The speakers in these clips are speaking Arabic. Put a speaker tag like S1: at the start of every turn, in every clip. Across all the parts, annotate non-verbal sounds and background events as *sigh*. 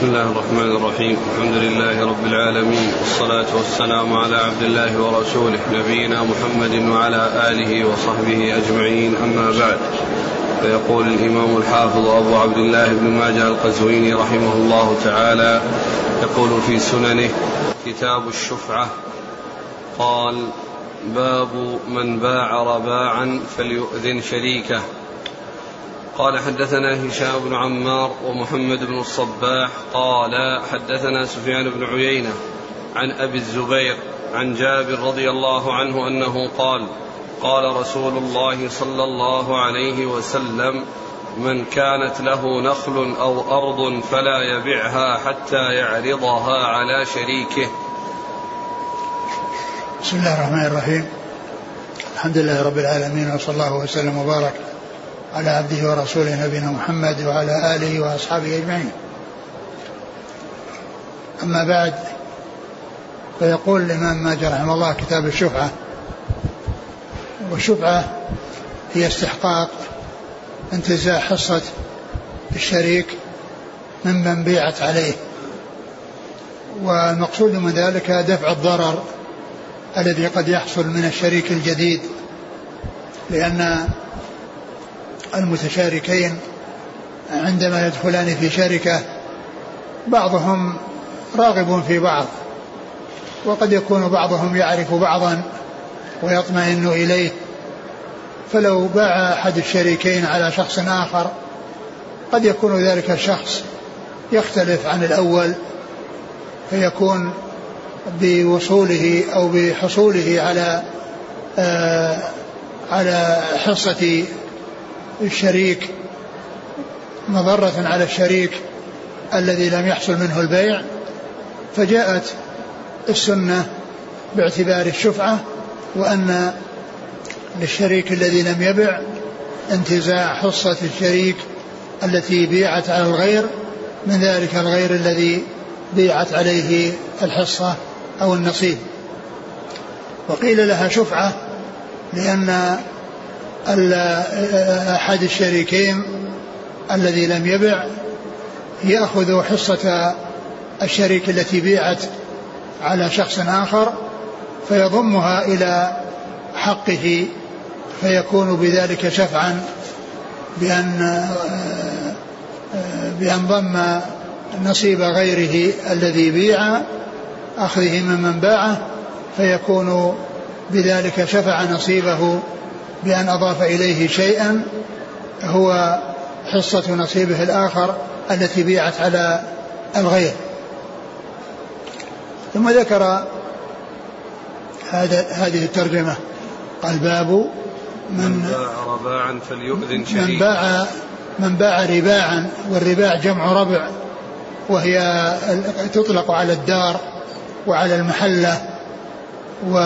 S1: بسم الله الرحمن الرحيم. الحمد لله رب العالمين والصلاة والسلام على عبد الله ورسوله نبينا محمد وعلى آله وصحبه أجمعين أما بعد. فيقول الإمام الحافظ أبو عبد الله بن ماجه القزويني رحمه الله تعالى يقول في سننه كتاب الشفعة. قال باب من باع رباعا فليؤذن شريكه. قال حدثنا هشام بن عمار ومحمد بن الصباح قال حدثنا سفيان بن عيينة عن أبي الزبير عن جابر رضي الله عنه أنه قال قال رسول الله صلى الله عليه وسلم من كانت له نخل أو أرض فلا يبعها حتى يعرضها على شريكه.
S2: بسم الله الرحمن الرحيم. الحمد لله رب العالمين وصلى الله وسلم وبارك على عبده ورسوله نبينا محمد وعلى آله وأصحابه أجمعين. أما بعد فيقول الإمام ماجد رحمه الله كتاب الشفعة والشفعة هي استحقاق انتزاع حصة الشريك ممن بيعت عليه. والمقصود من ذلك دفع الضرر الذي قد يحصل من الشريك الجديد لأن المتشاركين عندما يدخلان في شركة بعضهم راغب في بعض وقد يكون بعضهم يعرف بعضا ويطمئن إليه. فلو باع أحد الشريكين على شخص آخر قد يكون ذلك الشخص يختلف عن الأول فيكون بوصوله أو بحصوله على آه على حصة الشريك مضرة على الشريك الذي لم يحصل منه البيع فجاءت السنة باعتبار الشفعة وأن للشريك الذي لم يبع انتزاع حصة الشريك التي بيعت على الغير من ذلك الغير الذي بيعت عليه الحصة أو النصيب. وقيل لها شفعة لأن أحد الشريكين الذي لم يبع يأخذ حصة الشريك التي بيعت على شخص آخر فيضمها إلى حقه فيكون بذلك شفعا بأن بأن ضم نصيب غيره الذي بيع أخذه ممن باعه فيكون بذلك شفع نصيبه بأن أضاف إليه شيئا هو حصة نصيبه الآخر التي بيعت على الغير. ثم ذكر هذا هذه الترجمة. قال باب
S1: من, من باع رباعا فليؤذن شريكه
S2: من باع من باع رباعا والرباع جمع ربع وهي تطلق على الدار وعلى المحلة و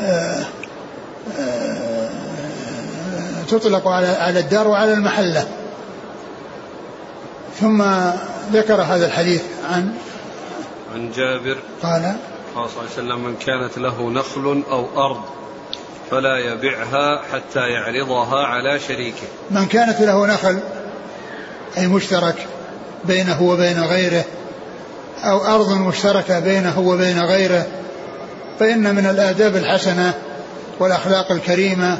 S2: آه تطلق على على الدار وعلى المحلة. ثم ذكر هذا الحديث عن
S1: عن جابر
S2: قال
S1: قال صلى الله عليه وسلم من كانت له نخل أو أرض فلا يبعها حتى يعرضها على شريكه.
S2: من كانت له نخل أي مشترك بينه وبين غيره أو أرض مشتركة بينه وبين غيره فإن من الآداب الحسنة والأخلاق الكريمة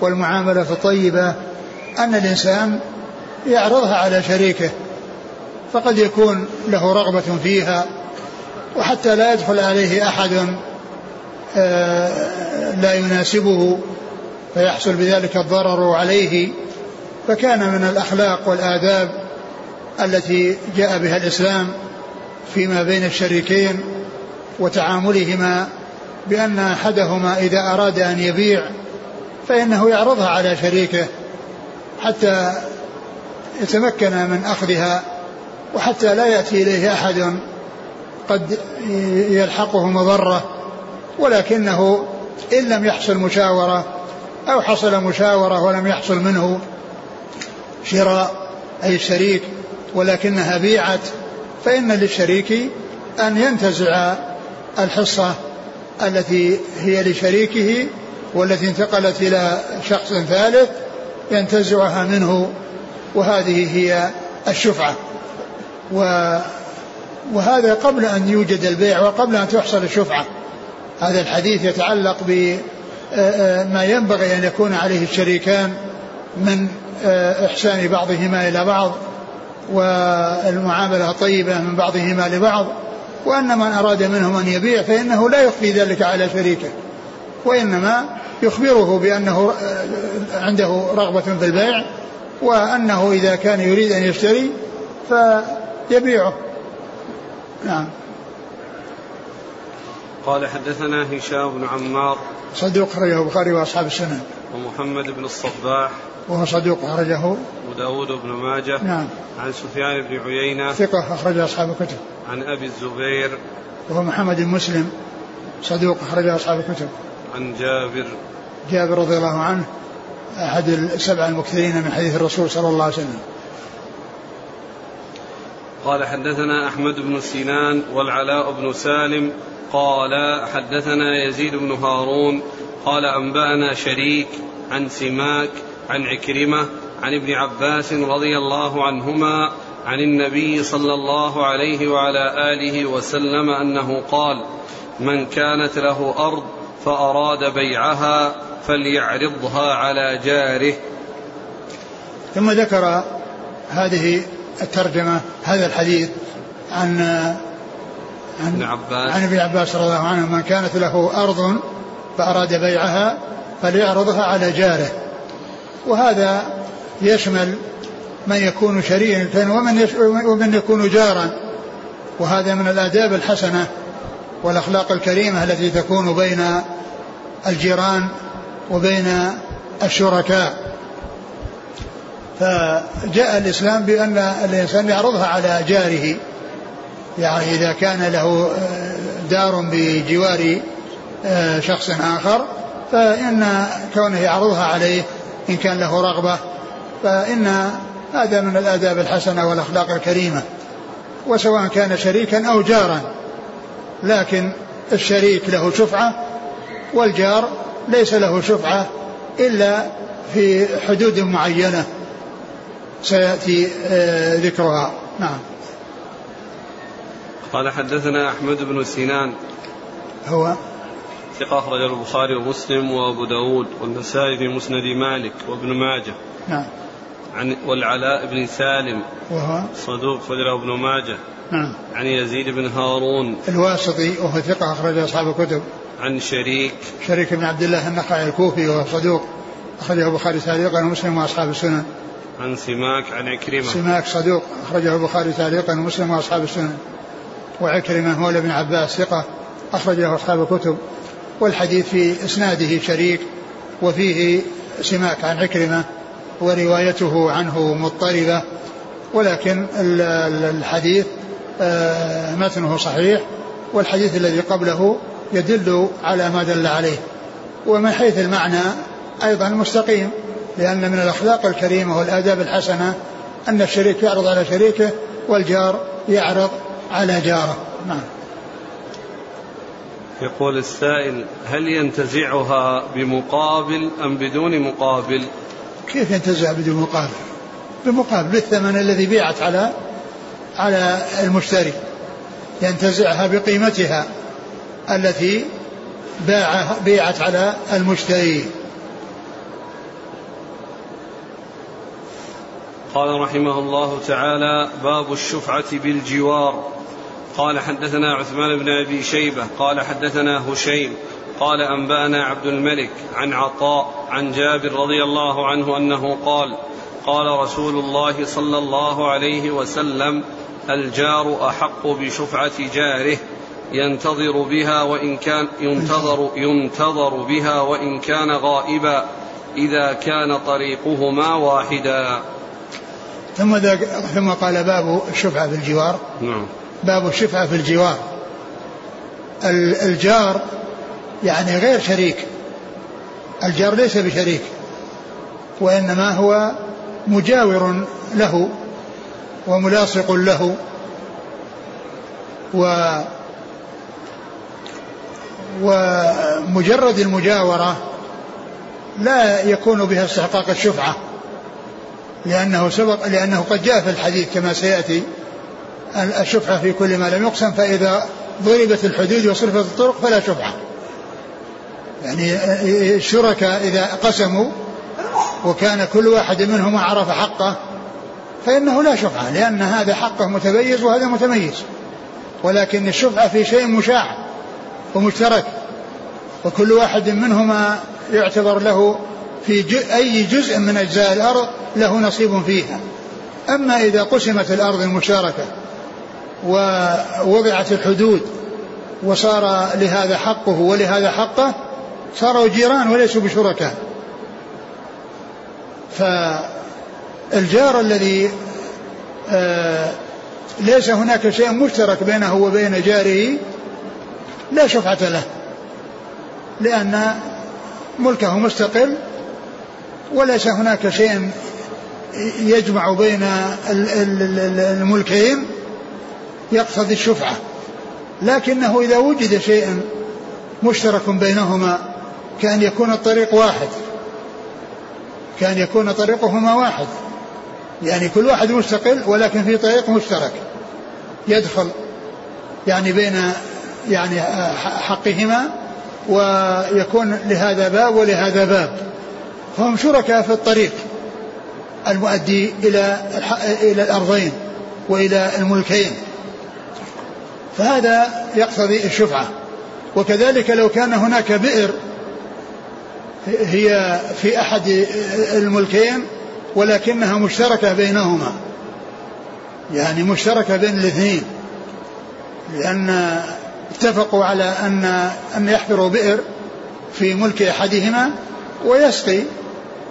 S2: والمعاملة الطيبة أن الإنسان يعرضها على شريكه فقد يكون له رغبة فيها وحتى لا يدخل عليه أحد لا يناسبه فيحصل بذلك الضرر عليه فكان من الأخلاق والآداب التي جاء بها الإسلام فيما بين الشريكين وتعاملهما بأن أحدهما إذا أراد أن يبيع فإنه يعرضها على شريكه حتى يتمكن من أخذها وحتى لا يأتي إليه أحد قد يلحقه مضرة ولكنه إن لم يحصل مشاورة أو حصل مشاورة ولم يحصل منه شراء أي الشريك ولكنها بيعت فإن للشريك أن ينتزع الحصة التي هي لشريكه والتي انتقلت إلى شخص ثالث ينتزعها منه وهذه هي الشفعة. و وهذا قبل أن يوجد البيع وقبل أن تحصل الشفعة. هذا الحديث يتعلق ب ما ينبغي أن يكون عليه الشريكان من إحسان بعضهما إلى بعض والمعاملة الطيبة من بعضهما لبعض وأن من أراد منهم أن يبيع فإنه لا يخفي ذلك على شريكه وإنما يخبره بأنه عنده رغبة في البيع وأنه إذا كان يريد أن يشتري فيبيعه. نعم.
S1: قال حدثنا هشام بن عمار.
S2: صدوق أخرجه البخاري وأصحاب السنن
S1: ومحمد بن الصباح.
S2: وهو صدوق أخرجه
S1: وداود بن ماجه.
S2: نعم.
S1: عن سفيان بن عيينة.
S2: ثقة أخرج أصحاب الكتب.
S1: عن أبي الزبير.
S2: وهو محمد بن مسلم صدوق أخرج أصحاب الكتب.
S1: عن جابر.
S2: جابر رضي الله عنه أحد السبع المكثرين من حديث الرسول صلى الله عليه وسلم.
S1: قال حدثنا أحمد بن سنان والعلاء بن سالم. قال حدثنا يزيد بن هارون. قال أنبأنا شريك عن سماك عن عكرمة عن ابن عباس رضي الله عنهما عن النبي صلى الله عليه وعلى آله وسلم أنه قال من كانت له أرض فأراد بيعها فليعرضها على جاره.
S2: ثم ذكر هذه الترجمة هذا الحديث عن
S1: عن ابن عباس.
S2: عن ابن عباس رضي الله عنه من كانت له أرض فأراد بيعها فليعرضها على جاره. وهذا يشمل من يكون شريكا ومن ومن يكون جارا. وهذا من الآداب الحسنة والأخلاق الكريمة التي تكون بين الجيران وبين الشركاء. فجاء الإسلام بأن الإنسان يعرضها على جاره. يعني إذا كان له دار بجوار شخص آخر فإن كونه يعرضها عليه إن كان له رغبة فإن هذا من الآداب الحسنة والأخلاق الكريمة وسواء كان شريكا أو جارا. لكن الشريك له شفعة والجار ليس له شفعة إلا في حدود معينة. سيأتي آه، ذكرها. نعم.
S1: قال حدثنا أحمد بن سنان.
S2: هو؟
S1: ثقة أخرج البخاري ومسلم وأبو داود والنسائي في مسند مالك وابن ماجه.
S2: نعم.
S1: عن والعلاء بن سالم.
S2: وهو؟
S1: صدوق فجره ابن ماجه.
S2: نعم.
S1: عن يزيد بن هارون.
S2: الواسطي وهو ثقة أخرج أصحاب الكتب.
S1: عن شريك.
S2: شريك بن عبد الله النخعي الكوفي وهو صدوق. أخرجه البخاري تعليقا ومسلم وأصحاب السنن.
S1: عن سماك عن عكرمة.
S2: سماك صدوق أخرجه البخاري تعليقا ومسلم وأصحاب السنن. وعكرمة هو ابن عباس ثقة أخرجه أصحاب الكتب. والحديث في إسناده شريك وفيه سماك عن عكرمة وروايته عنه مضطربة ولكن الحديث آه، متنه صحيح والحديث الذي قبله يدل على ما دل عليه. ومن حيث المعنى أيضا مستقيم لأن من الأخلاق الكريمة والآداب الحسنة أن الشريك يعرض على شريكه والجار يعرض على جاره. نعم.
S1: يقول السائل هل ينتزعها بمقابل أم بدون مقابل؟
S2: كيف ينتزع بدون مقابل؟ بمقابل بالثمن الذي بيعت على على المشتري. ينتزعها بقيمتها التي باع بيعت على المشتري.
S1: قال رحمه الله تعالى باب الشفعة بالجوار. قال حدثنا عثمان بن أبي شيبة قال حدثنا هشيم قال أنبأنا عبد الملك عن عطاء عن جابر رضي الله عنه أنه قال قال رسول الله صلى الله عليه وسلم الجار أحق بشفعة جاره ينتظر بها وإن كان ينتظر ينتظر بها وإن كان غائبا إذا كان طريقهما واحدا.
S2: ثم ثم قال باب الشفعة في الجوار
S1: نعم.
S2: باب الشفعة في الجوار. الجار يعني غير شريك. الجار ليس بشريك وإنما هو مجاور له وملاصق له. و ومجرد المجاورة لا يكون بها استحقاق الشفعة لأنه سبق لأنه قد جاء في الحديث كما سيأتي. الشفعة في كل ما لم يقسم فإذا ضربت الحدود وصرفت الطرق فلا شفعة يعني الشركاء إذا قسموا وكان كل واحد منهما عرف حقه فإنه لا شفعة لأن هذا حقه متميز وهذا متميز. ولكن الشفعة في شيء مشاع ومشترك وكل واحد منهما يعتبر له في أي جزء من أجزاء الأرض له نصيب فيها. أما إذا قسمت الأرض المشاركة ووضعت الحدود وصار لهذا حقه ولهذا حقه صاروا جيران وليسوا بشركاء. فالجار الذي آه ليس هناك شيء مشترك بينه وبين جاره لا شفعة له لأن ملكه مستقل وليس هناك شيء يجمع بين الملكين. يقتضي الشفعة لكنه إذا وجد شيء مشترك بينهما كأن يكون الطريق واحد كأن يكون طريقهما واحد يعني كل واحد مستقل ولكن في طريق مشترك يدخل يعني بين يعني حقهما ويكون لهذا باب ولهذا باب. فهم شركاء في الطريق المؤدي إلى إلى الأرضين وإلى الملكين. فهذا يقتضي الشفعة. وكذلك لو كان هناك بئر هي في أحد الملكين ولكنها مشتركة بينهما. يعني مشتركة بين الاثنين. لأن اتفقوا على أن أن يحفروا بئر في ملك أحدهما ويسقي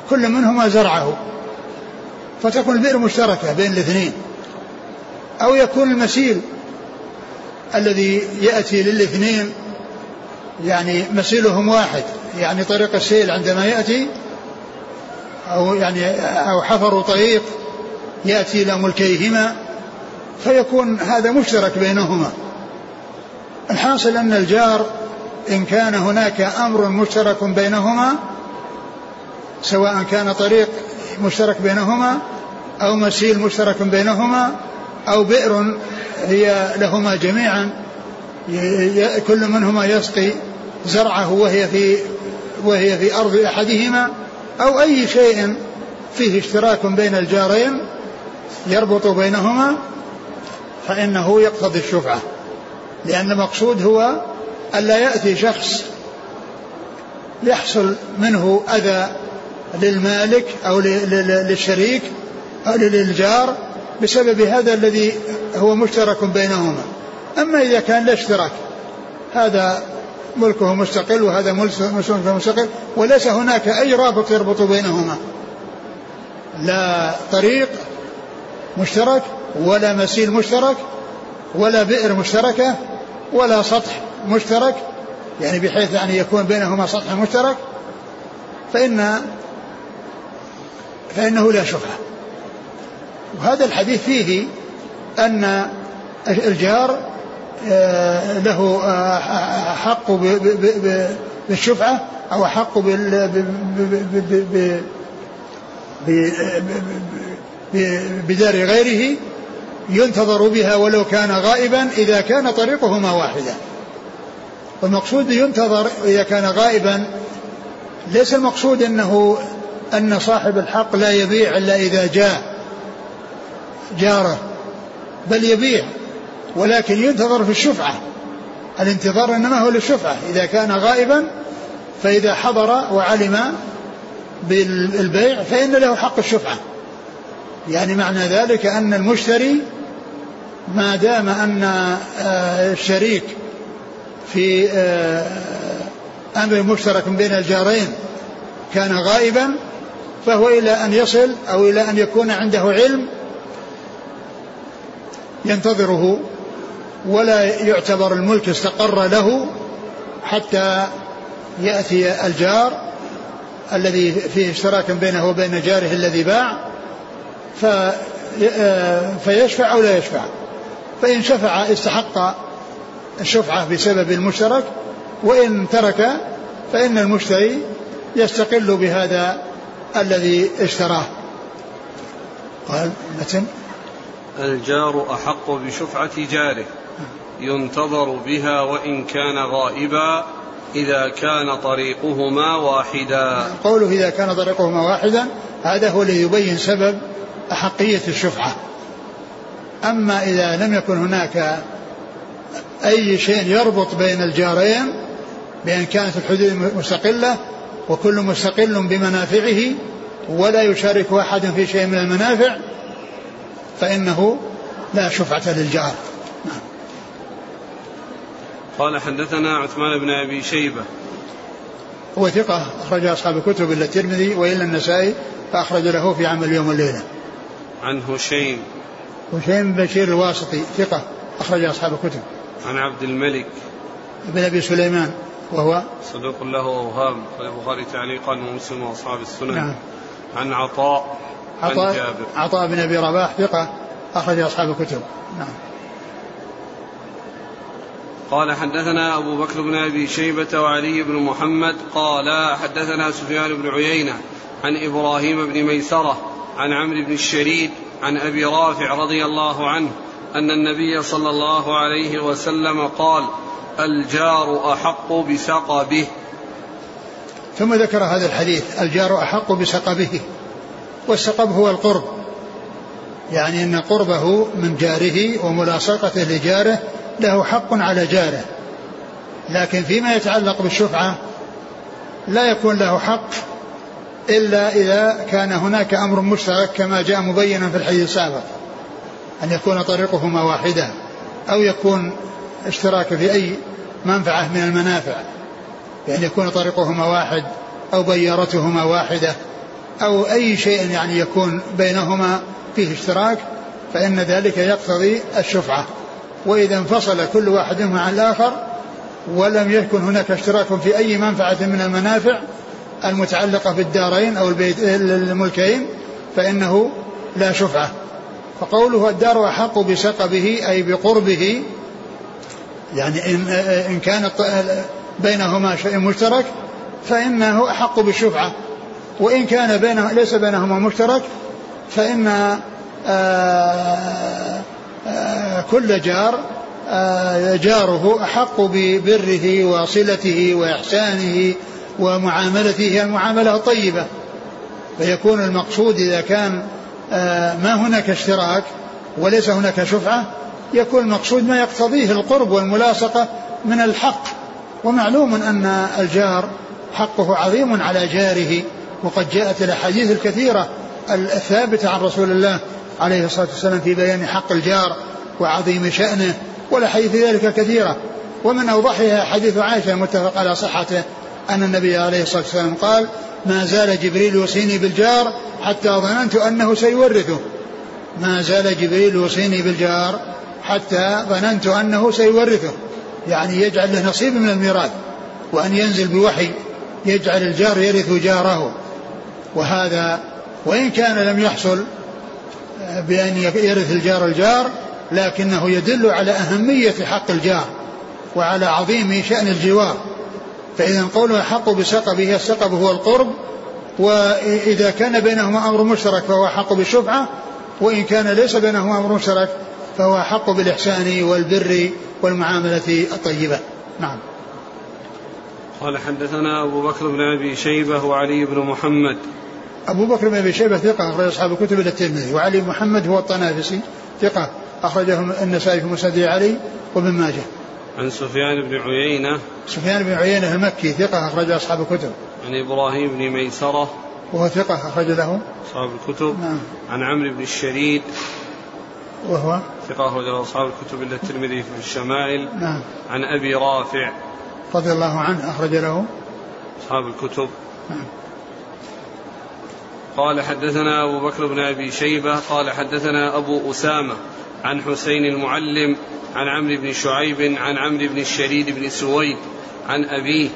S2: كل منهما زرعه. فتكون البئر مشتركة بين الاثنين. أو يكون المسيل الذي يأتي للاثنين يعني مسيلهم واحد يعني طريق السيل عندما يأتي أو يعني أو حفروا طريق يأتي إلى ملكيهما فيكون هذا مشترك بينهما. الحاصل أن الجار إن كان هناك أمر مشترك بينهما سواء كان طريق مشترك بينهما أو مسيل مشترك بينهما أو بئر هي لهما جميعا كل منهما يسقي زرعه وهي في وهي في أرض أحدهما أو أي شيء فيه اشتراك بين الجارين يربط بينهما فإنه يقتضي الشفعة. لأن المقصود هو ألا يأتي شخص يحصل منه أذى للمالك أو للشريك أو للجار بسبب هذا الذي هو مشترك بينهما. أما إذا كان لا اشتراك هذا ملكه مستقل وهذا ملكه مستقل وليس هناك أي رابط يربط بينهما. لا طريق مشترك ولا مسيل مشترك ولا بئر مشتركة ولا سطح مشترك. يعني بحيث يعني يكون بينهما سطح مشترك فإن فإنه لا شبهة. وهذا الحديث فيه أن الجار آه، له آه، حق بالشفعة أو حق بدار غيره ينتظر بها ولو كان غائبا إذا كان طريقهما واحدا والمقصود ينتظر إذا كان غائبا ليس المقصود أنه أن صاحب الحق لا يبيع إلا إذا جاء جاره بل يبيع ولكن ينتظر في الشفعة. الانتظار إنما هو للشفعة. إذا كان غائبا فإذا حضر وعلم بالبيع فإن له حق الشفعة. يعني معنى ذلك أن المشتري ما دام أن آه، الشريك في آه، أمر مشترك بين الجارين كان غائبا فهو إلى أن يصل أو إلى أن يكون عنده علم ينتظره ولا يعتبر الملك استقر له حتى يأتي الجار الذي فيه اشتراك بينه وبين جاره الذي باع آه، فيشفع أو لا يشفع. فإن شفع استحق الشفعة بسبب المشترك وإن ترك فإن المشتري يستقل بهذا الذي اشتراه. قال متن؟
S1: الجار أحق بشفعة جاره. ينتظر بها وإن كان غائبا إذا كان طريقهما واحدا.
S2: قوله إذا كان طريقهما واحدا هذا هو الذي يبين سبب أحقية الشفعة. أما إذا لم يكن هناك أي شيء يربط بين الجارين بأن كانت الحدود مستقلة وكل مستقل بمنافعه ولا يشارك أحد في شيء من المنافع فإنه لا شفعة للجار نعم.
S1: قال حدثنا عثمان بن أبي شيبة.
S2: هو ثقة أخرج أصحاب الكتب إلا الترمذي وإلا النسائي فأخرج له في عمل يوم والليلة
S1: عن هشيم.
S2: هشيم بشير الواسطي ثقة أخرج أصحاب الكتب.
S1: عن عبد الملك.
S2: بن أبي سليمان وهو
S1: صدوق له أوهام البخاري تعليقا ومسلم وأصحاب السنن. نعم. عن عطاء.
S2: عطاء عطاء بن أبي رباح ثقة أخرج أصحاب الكتب. نعم.
S1: قال حدثنا أبو بكر بن أبي شيبة وعلي بن محمد قال حدثنا سفيان بن عيينة عن إبراهيم بن ميسرة عن عمرو بن الشريد عن أبي رافع رضي الله عنه أن النبي صلى الله عليه وسلم قال الجار أحق بسقبه.
S2: ثم ذكر هذا الحديث الجار أحق بسقبه. والسقب هو القرب. يعني أن قربه من جاره وملاصقته لجاره له حق على جاره. لكن فيما يتعلق بالشفعة لا يكون له حق إلا إذا كان هناك أمر مشترك كما جاء مبينا في الحديث السابق. أن يكون طريقهما واحدة أو يكون اشتراك في أي منفعة من المنافع. بأن يكون طريقهما واحد أو بيارتهما واحدة. أو أي شيء يعني يكون بينهما فيه اشتراك فإن ذلك يقتضي الشفعة. وإذا انفصل كل واحد منهما عن الآخر ولم يكن هناك اشتراك في أي منفعة من المنافع المتعلقة بالدارين أو البيت الملكين فإنه لا شفعة. فقوله الدار أحق بسقبه أي بقربه يعني إن, إن كان بينهما شيء مشترك فإنه أحق بالشفعة. وإن كان بينه ليس بينهما مشترك فإن آآ آه، آآ آه، كل جار آه، جاره أحق ببره وصلته وإحسانه ومعاملته المعاملة الطيبة. فيكون المقصود إذا كان ما هناك اشتراك وليس هناك شفعة يكون المقصود ما يقتضيه القرب والملاصقة من الحق. ومعلوم أن الجار حقه عظيم على جاره. وقد جاءت الأحاديث الكثيرة الثابتة عن رسول الله عليه الصلاة والسلام في بيان حق الجار وعظيم شأنه والأحاديث ذلك كثيرة. ومن أوضحها حديث عائشة متفق على صحته أن النبي عليه الصلاة والسلام قال ما زال جبريل يوصيني بالجار حتى ظننت أنه سيورثه. ما زال جبريل يوصيني بالجار حتى ظننت أنه سيورثه. يعني يجعل له نصيب من الميراث وأن ينزل بوحي يجعل الجار يرث جاره. وهذا وإن كان لم يحصل بأن يرث الجار الجار لكنه يدل على أهمية حق الجار وعلى عظيم شأن الجوار. فإذا قوله حق بسقبه السقب هو القرب وإذا كان بينهما أمر مشترك فهو حق بالشفعة وإن كان ليس بينهما أمر مشترك فهو حق بالإحسان والبر والمعاملة الطيبة. نعم.
S1: قال حدثنا أبو بكر بن أبي شيبة وعلي بن محمد.
S2: أبو بكر بن أبي شيبة ثقة أخرج أصحاب الكتب إلى الترمذي وعلي محمد هو الطنافسي ثقة أخرجه النسائي في مسند علي وابن ماجه.
S1: عن سفيان بن عيينة.
S2: سفيان بن عيينة المكي ثقة أخرج أصحاب الكتب.
S1: عن إبراهيم بن ميسرة.
S2: وهو ثقة أخرج له.
S1: أصحاب الكتب. نعم. عن عمرو بن الشريد.
S2: وهو؟
S1: ثقة أخرج أصحاب الكتب إلا الترمذي في الشمائل.
S2: نعم.
S1: عن أبي رافع.
S2: رضي الله عنه أخرج له.
S1: أصحاب الكتب. نعم. قال حدثنا أبو بكر بن أبي شيبة قال حدثنا أبو أسامة عن حسين المعلم عن عمرو بن شعيب عن عمرو بن الشريد بن سويد عن أبيه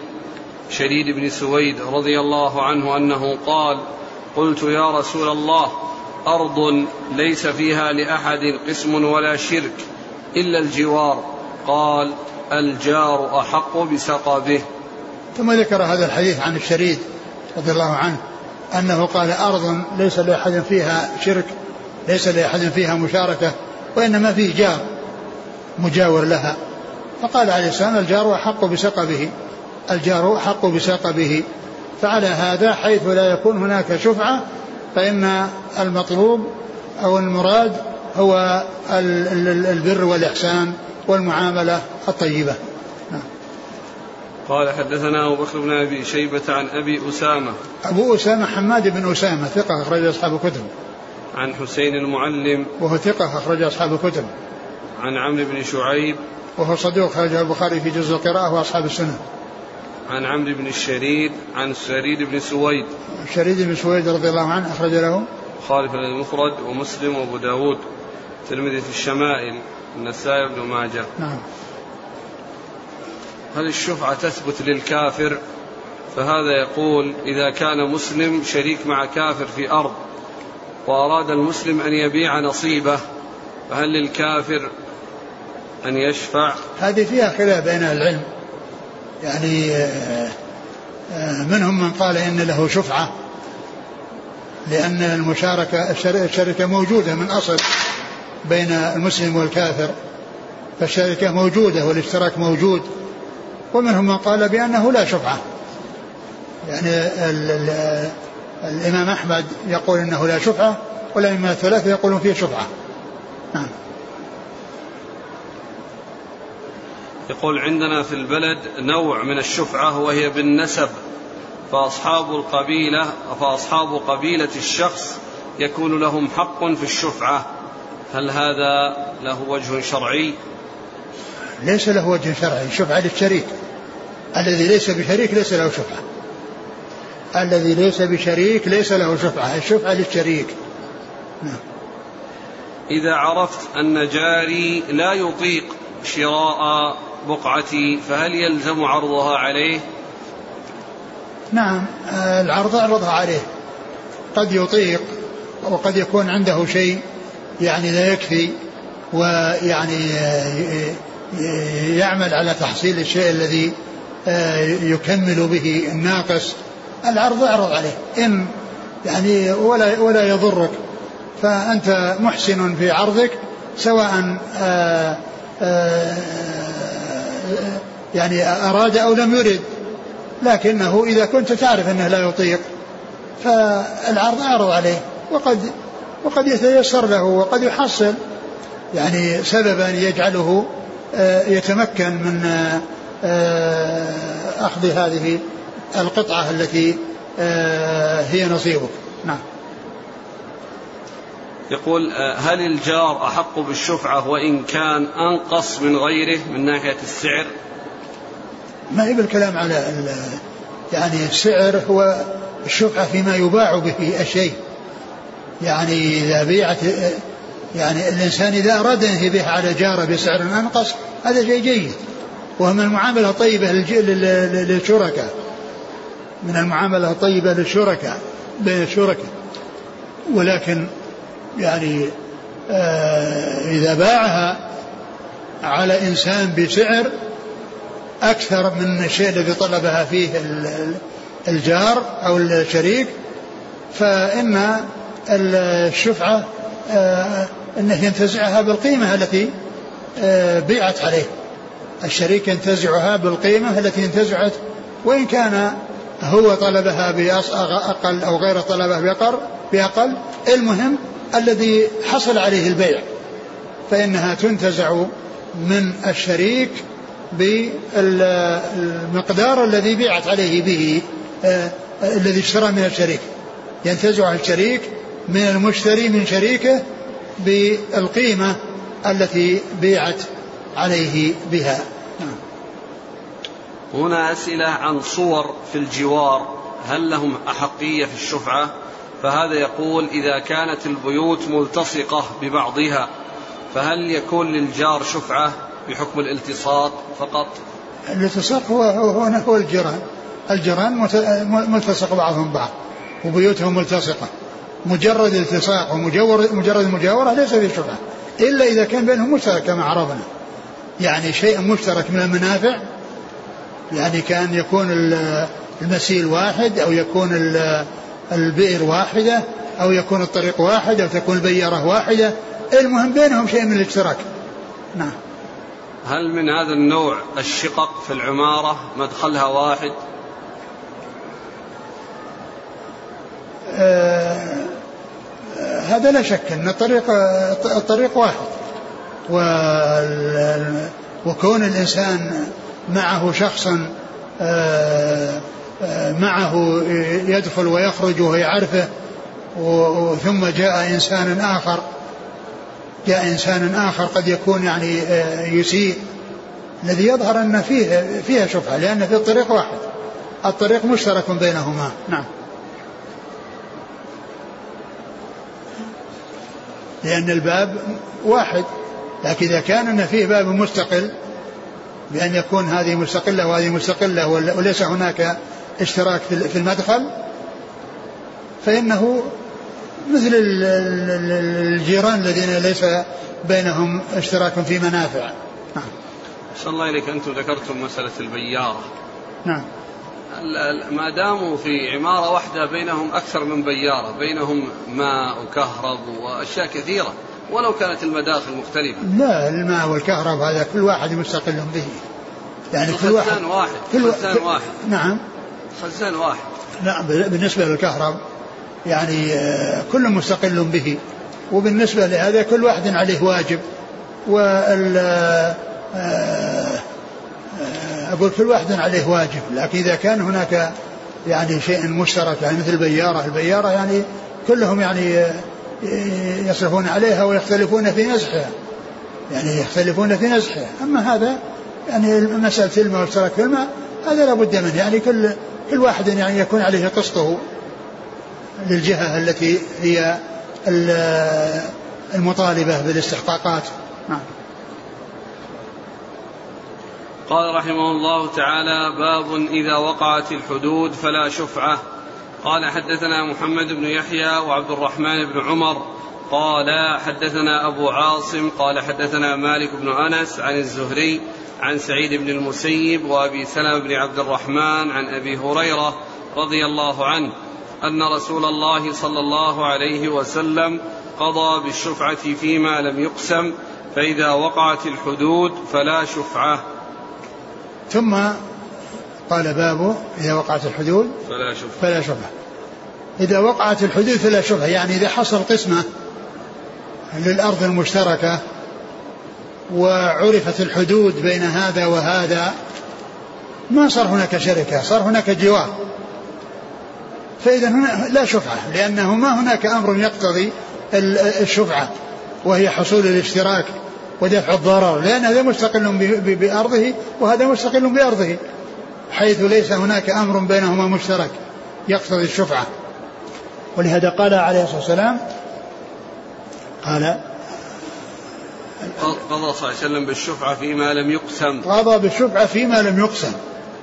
S1: شريد بن سويد رضي الله عنه أنه قال قلت يا رسول الله أرض ليس فيها لأحد قسم ولا شرك إلا الجوار. قال الجار أحق بسقبه
S2: ثم ذكر هذا الحديث عن الشريد رضي الله عنه. أنه قال أرض ليس لأحد فيها شرك ليس لأحد فيها مشاركة وإنما فيه جار مجاور لها فقال عليه السلام الجار أحق بسقبه الجار أحق بسقبه فعلى هذا حيث لا يكون هناك شفعة فإن المطلوب أو المراد هو البر والإحسان والمعاملة الطيبة.
S1: قال حدثنا أبو بكر بن أبي شيبة عن أبي أسامة.
S2: أبو أسامة حماد بن أسامة ثقة أخرج أصحاب الكتب.
S1: عن حسين المعلم.
S2: وهو ثقة أخرج أصحاب الكتب.
S1: عن عمرو بن شعيب.
S2: وهو صدوق خرج البخاري في جزء القراءة وأصحاب السنة.
S1: عن عمرو بن الشريد عن سريد بن سويد.
S2: الشريد بن سويد رضي الله عنه أخرج له.
S1: خالف المفرد ومسلم وأبو داود. ترمذي في الشمائل النسائي بن ماجه.
S2: نعم.
S1: هل الشفعة تثبت للكافر فهذا يقول إذا كان مسلم شريك مع كافر في أرض وأراد المسلم أن يبيع نصيبه فهل للكافر أن يشفع؟
S2: هذه فيها خلاف بين العلم. يعني آه، آه، منهم من قال إن له شفعة لأن المشاركة الشركة موجودة من أصل بين المسلم والكافر فالشركة موجودة والاشتراك موجود. ومنهم من قال بأنه لا شفعة. يعني ال ال الإمام أحمد يقول إنه لا شفعة والأئمة الثلاثة يقولون فيه شفعة. نعم.
S1: يقول عندنا في البلد نوع من الشفعة وهي بالنسب فأصحاب القبيلة فأصحاب قبيلة الشخص يكون لهم حق في الشفعة. هل هذا له وجه شرعي؟
S2: ليس له وجه شرعي شفعة للشريك. الذي ليس بشريك ليس له شفعة. الذي ليس بشريك ليس له شفعة الشفعة للشريك. نعم.
S1: إذا عرفت أن جاري لا يطيق شراء بقعتي فهل يلزم عرضها عليه؟
S2: نعم العرض أعرضها عليه. قد يطيق وقد يكون عنده شيء يعني لا يكفي ويعني يعمل على تحصيل الشيء الذي يكمل به الناقص. العرض اعرض عليه. إن يعني ولا ولا يضرك. فأنت محسن في عرضك سواء آآ آآ يعني أراد أو لم يرد. لكنه إذا كنت تعرف أنه لا يطيق فالعرض أعرض عليه. وقد وقد يتيسر له وقد يحصل يعني سببا يجعله آه، يتمكن من آه، أخذ هذه القطعة التي آه، هي نصيبك. نعم.
S1: يقول هل الجار أحق بالشفعة وإن كان أنقص من غيره من ناحية السعر؟
S2: ما هي بالكلام على يعني السعر هو الشفعة فيما يباع به الشيء. يعني إذا بيعت يعني الإنسان إذا أراد أن يبيع على جاره بسعر أنقص هذا شيء جيد. وهو من المعاملة الطيبة للشركاء. من المعاملة الطيبة للشركاء بين الشركاء. ولكن يعني آه إذا باعها على إنسان بسعر أكثر من الشيء الذي طلبها فيه الجار أو الشريك فإن الشفعة آه، أنه ينتزعها بالقيمة التي آه، بيعت عليه. الشريك ينتزعها بالقيمة التي انتزعت وإن كان هو طلبها بأقل أو غير طلبها بأقل بأقل المهم الذي حصل عليه البيع. فإنها تنتزع من الشريك بالمقدار الذي بيعت عليه به آه الذي اشترى من الشريك. ينتزع الشريك من المشتري من شريكه بالقيمة التي بيعت عليه بها. نعم.
S1: هنا أسئلة عن صور في الجوار هل لهم أحقية في الشفعة؟ فهذا يقول إذا كانت البيوت ملتصقة ببعضها فهل يكون للجار شفعة بحكم الالتصاق فقط؟
S2: الالتصاق هو هو, هو الجيران. الجيران ملتصق بعضهم بعض وبيوتهم ملتصقة. مجرد التصاق ومجرد مجرد المجاورة ليس فيه شبهة إلا إذا كان بينهم مشترك كما عرفنا يعني شيء مشترك من المنافع يعني كان يكون المسيل واحد أو يكون البئر واحدة أو يكون الطريق واحد أو تكون البيارة واحدة. المهم بينهم شيء من الاشتراك. نعم.
S1: هل من هذا النوع الشقق في العمارة مدخلها واحد؟
S2: آه هذا لا شك أن الطريق الطريق واحد. وكون الإنسان معه شخص آه، آه، معه يدخل ويخرج وهو يعرفه ثم جاء إنسان آخر جاء إنسان آخر قد يكون يعني آه، يسيء. الذي يظهر أن فيه فيها شبهة لأن في الطريق واحد. الطريق مشترك بينهما. نعم. لأن الباب واحد لكن إذا كان أن فيه باب مستقل بأن يكون هذه مستقلة وهذه مستقلة وليس هناك اشتراك في المدخل فإنه مثل الجيران الذين ليس بينهم اشتراك في منافع.
S1: نعم. الله إليك. أنتم ذكرتم مسألة البيارة
S2: نعم.
S1: ما داموا في عمارة واحدة بينهم أكثر من بيارة بينهم ماء وكهرب وأشياء كثيرة ولو كانت المداخل مختلفة.
S2: لا الماء والكهرب هذا كل واحد مستقل به.
S1: يعني كل واحد واحد كل خزان واحد.
S2: نعم.
S1: خزان واحد.
S2: نعم بالنسبة للكهرب يعني آه، كل مستقل به. وبالنسبة لهذا كل واحد عليه واجب. وال آه، آه، أقول كل واحد عليه واجب لكن إذا كان هناك يعني شيء مشترك يعني مثل البيارة البيارة يعني كلهم يعني يصرفون عليها ويختلفون في نزحها يعني يختلفون في نزحها. أما هذا يعني مسألة الماء والاشتراك في الماء هذا لابد منه. يعني كل كل واحد يعني يكون عليه قسطه للجهة التي هي المطالبة بالاستحقاقات. نعم.
S1: قال رحمه الله تعالى باب إذا وقعت الحدود فلا شفعة. قال حدثنا محمد بن يحيى وعبد الرحمن بن عمر. قال حدثنا أبو عاصم. قال حدثنا مالك بن أنس عن الزهري عن سعيد بن المسيب وأبي سلمة بن عبد الرحمن عن أبي هريرة رضي الله عنه أن رسول الله صلى الله عليه وسلم قضى بالشفعة فيما لم يقسم فإذا وقعت الحدود فلا شفعة.
S2: ثم قال بابه إذا وقعت الحدود
S1: فلا شبهة.
S2: فلا شبهة. إذا وقعت الحدود فلا شبهة. يعني إذا حصل قسمة للأرض المشتركة وعرفت الحدود بين هذا وهذا ما صار هناك شركة صار هناك جوار. فإذا هنا لا شفعة لأنه ما هناك أمر يقتضي الشفعة وهي حصول الاشتراك ودفع الضرر لأن هذا مستقل بأرضه وهذا مستقل بأرضه حيث ليس هناك أمر بينهما مشترك يقتضي الشفعة. ولهذا قال عليه الصلاة والسلام قال
S1: قضى صلى الله عليه وسلم بالشفعة فيما لم يقسم.
S2: قضى بالشفعة فيما لم يقسم.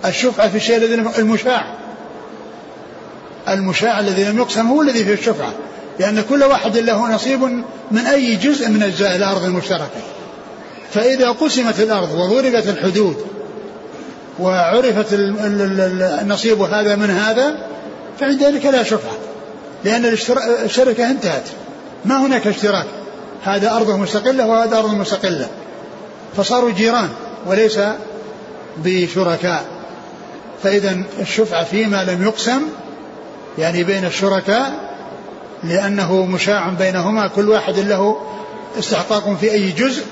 S2: الشفعة في الشيء الذي المشاع. المشاع الذي لم يقسم هو الذي فيه الشفعة لأن كل واحد له نصيب من أي جزء من أجزاء الأرض المشتركة. فإذا قسمت الأرض وضربت الحدود وعرفت النصيب هذا من هذا فعند ذلك لا شفعة لأن الشركة انتهت. ما هناك اشتراك. هذا أرض مستقلة وهذا أرض مستقلة. فصاروا جيران وليس بشركاء. فإذا الشفعة فيما لم يقسم يعني بين الشركاء لأنه مشاع بينهما كل واحد له استحقاق في أي جزء.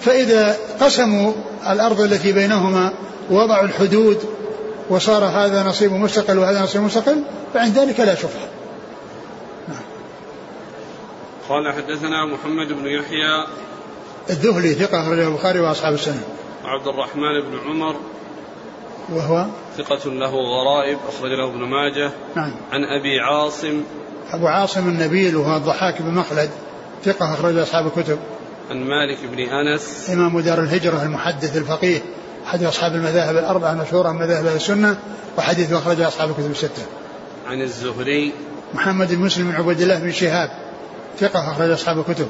S2: فإذا قسموا الأرض التي بينهما وضعوا الحدود وصار هذا نصيب مستقل وهذا نصيب مستقل فعند ذلك لا شفعة
S1: نعم. قال حدثنا محمد بن يحيى
S2: الذهلي ثقة أخرجه البخاري وأصحاب السنة.
S1: عبد الرحمن بن عمر
S2: وهو؟
S1: ثقة له غرائب أخرج له ابن ماجه.
S2: نعم.
S1: عن أبي عاصم.
S2: أبو عاصم النبيل وهو الضحاك بن مخلد ثقة أخرج أصحاب الكتب.
S1: عن مالك بن أنس
S2: إمام دار الهجرة المحدث الفقيه أحد أصحاب المذاهب الأربعة المشهورة من مذاهب السنة وحديث أخرج أصحاب الكتب الستة.
S1: عن الزهري
S2: محمد بن مسلم بن عبد الله بن شهاب ثقة أخرج أصحاب الكتب.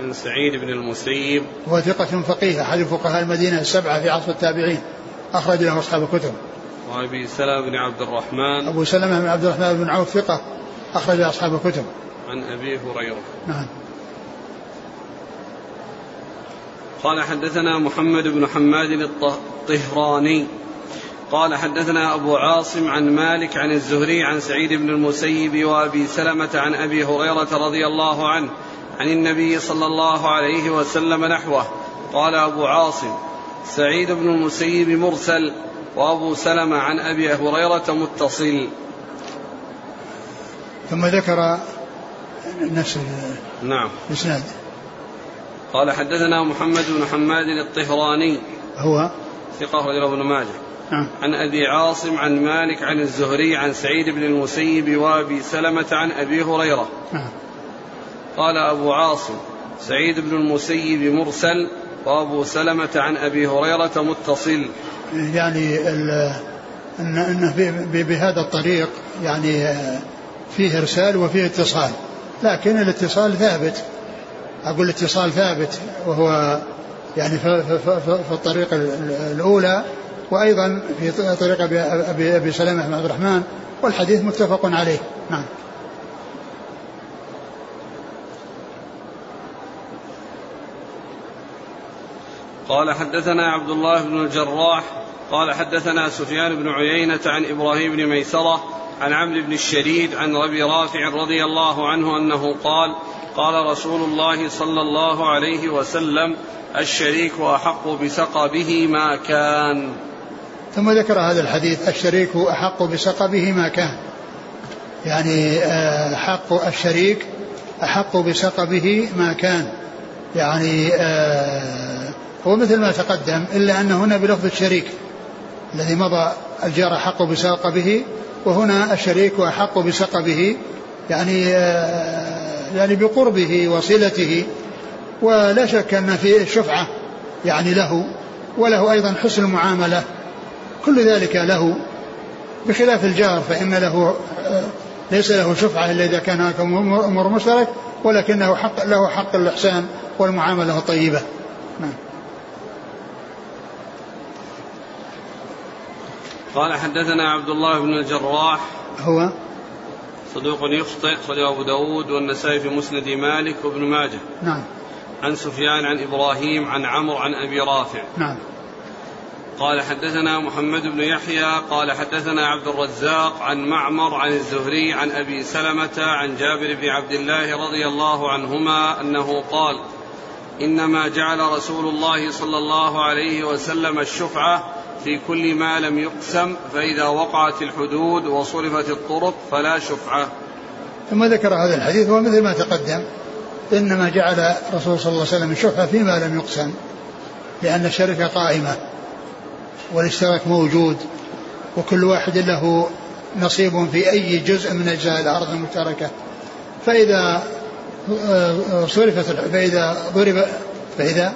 S1: عن سعيد بن المسيب
S2: هو ثقة فقيه أحد فقهاء المدينة السبعة في عصر التابعين أخرج له أصحاب الكتب.
S1: وأبي سلمة بن عبد الرحمن
S2: أبو سلمة بن عبد الرحمن بن عوف ثقة أخرج أصحاب الكتب.
S1: عن أبي هريرة
S2: نعم
S1: قال حدثنا محمد بن حماد الطهراني. قال حدثنا أبو عاصم عن مالك عن الزهري عن سعيد بن المسيب وأبي سلمة عن أبي هريرة رضي الله عنه عن النبي صلى الله عليه وسلم نحوه. قال أبو عاصم سعيد بن المسيب مرسل وأبو سلمة عن أبي هريرة متصل.
S2: ثم ذكر نفس
S1: نعم.
S2: الإسناد.
S1: قال حدثنا محمد بن حماد الطهراني.
S2: هو؟
S1: ثقة رجل ابن ماجه.
S2: نعم.
S1: عن أبي عاصم عن مالك عن الزهري عن سعيد بن المسيب وأبي سلمة عن أبي هريرة.
S2: نعم.
S1: قال أبو عاصم سعيد بن المسيب مرسل وأبو سلمة عن أبي هريرة متصل.
S2: يعني أن أنه بهذا الطريق يعني فيه إرسال وفيه اتصال. لكن الاتصال ثابت. أقول الاتصال ثابت وهو يعني في الطريق الأولى وأيضا في طريق أبي, أبي سلمة بن عبد الرحمن والحديث متفق عليه. نعم.
S1: قال حدثنا عبد الله بن الجراح قال حدثنا سفيان بن عيينة عن إبراهيم بن ميسرة عن عمرو بن الشريد عن أبي رافع رضي الله عنه أنه قال قال رسول الله صلى الله عليه وسلم الشريك أحق بسقبه ما كان.
S2: ثم ذكر هذا الحديث الشريك أحق بسقبه ما كان. يعني آه، حق الشريك أحق بسقبه ما كان. يعني آه، هو مثل ما تقدم إلا أن هنا بلفظ الشريك الذي مضى الجار أحق بسقبه وهنا الشريك أحق بسقبه يعني آه، يعني بقربه وصلته ولا شك أن في الشفعة يعني له وله أيضا حسن المعاملة. كل ذلك له. بخلاف الجار فإن له ليس له شفعة إلا إذا كان هناك أمور مشترك ولكنه حق له حق الإحسان والمعاملة الطيبة. نعم.
S1: قال حدثنا عبد الله بن الجراح.
S2: هو؟
S1: صدوق يخطئ أخرجه أبو داود والنسائي في مسند مالك وابن ماجه.
S2: نعم.
S1: عن سفيان عن إبراهيم عن عمرو عن أبي رافع.
S2: نعم.
S1: قال حدثنا محمد بن يحيى قال حدثنا عبد الرزاق عن معمر عن الزهري عن أبي سلمة عن جابر بن عبد الله رضي الله عنهما أنه قال إنما جعل رسول الله صلى الله عليه وسلم الشفعة في كل ما لم يقسم فإذا وقعت الحدود وصرفت الطرق فلا شفعة.
S2: ثم ذكر هذا الحديث ومثل ما تقدم إنما جعل الرسول صلى الله عليه وسلم الشفعة فيما لم يقسم لأن الشركة قائمة والاشتراك موجود وكل واحد له نصيب في أي جزء من أجزاء الأرض المشتركة. فإذا آه، صرفت فإذا ضرب فإذا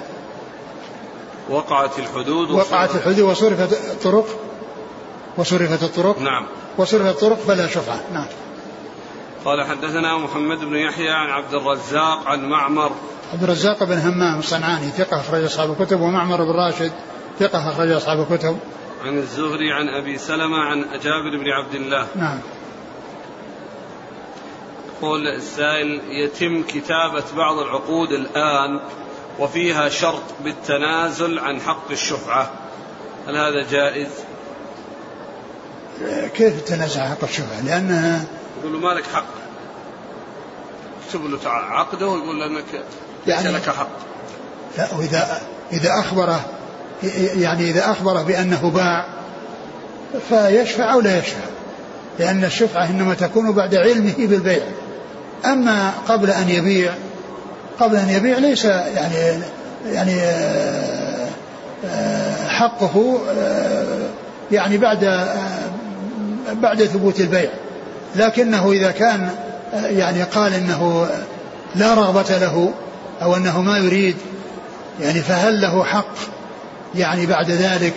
S1: وقعت الحدود
S2: وقعت الحدود وصرفت الطرق وصرفت الطرق.
S1: نعم.
S2: وصرفت الطرق فلا شفعة. نعم.
S1: قال حدثنا محمد بن يحيى عن عبد الرزاق عن معمر.
S2: عبد الرزاق بن همام الصنعاني ثقة أخرج أصحاب الكتب ومعمر بن راشد ثقة أخرج أصحاب الكتب.
S1: عن الزهري عن أبي سلمة عن جابر بن عبد الله.
S2: نعم.
S1: يقول السائل يتم كتابة بعض العقود الآن وفيها شرط بالتنازل عن حق الشفعة. هل هذا جائز؟
S2: كيف التنازل عن حق الشفعة؟ لأنها
S1: يقول له ما لك حق. اكتب له عقده ويقول له أنك يعني لك حق.
S2: لا وإذا إذا أخبره يعني إذا أخبر بأنه باع فيشفع أو لا يشفع؟ لأن الشفعة إنما تكون بعد علمه بالبيع. أما قبل أن يبيع قبل أن يبيع ليس يعني يعني آه، آه، حقه آه، يعني بعد بعد ثبوت البيع. لكنه إذا كان يعني قال إنه لا رغبة له أو أنه ما يريد يعني فهل له حق يعني بعد ذلك؟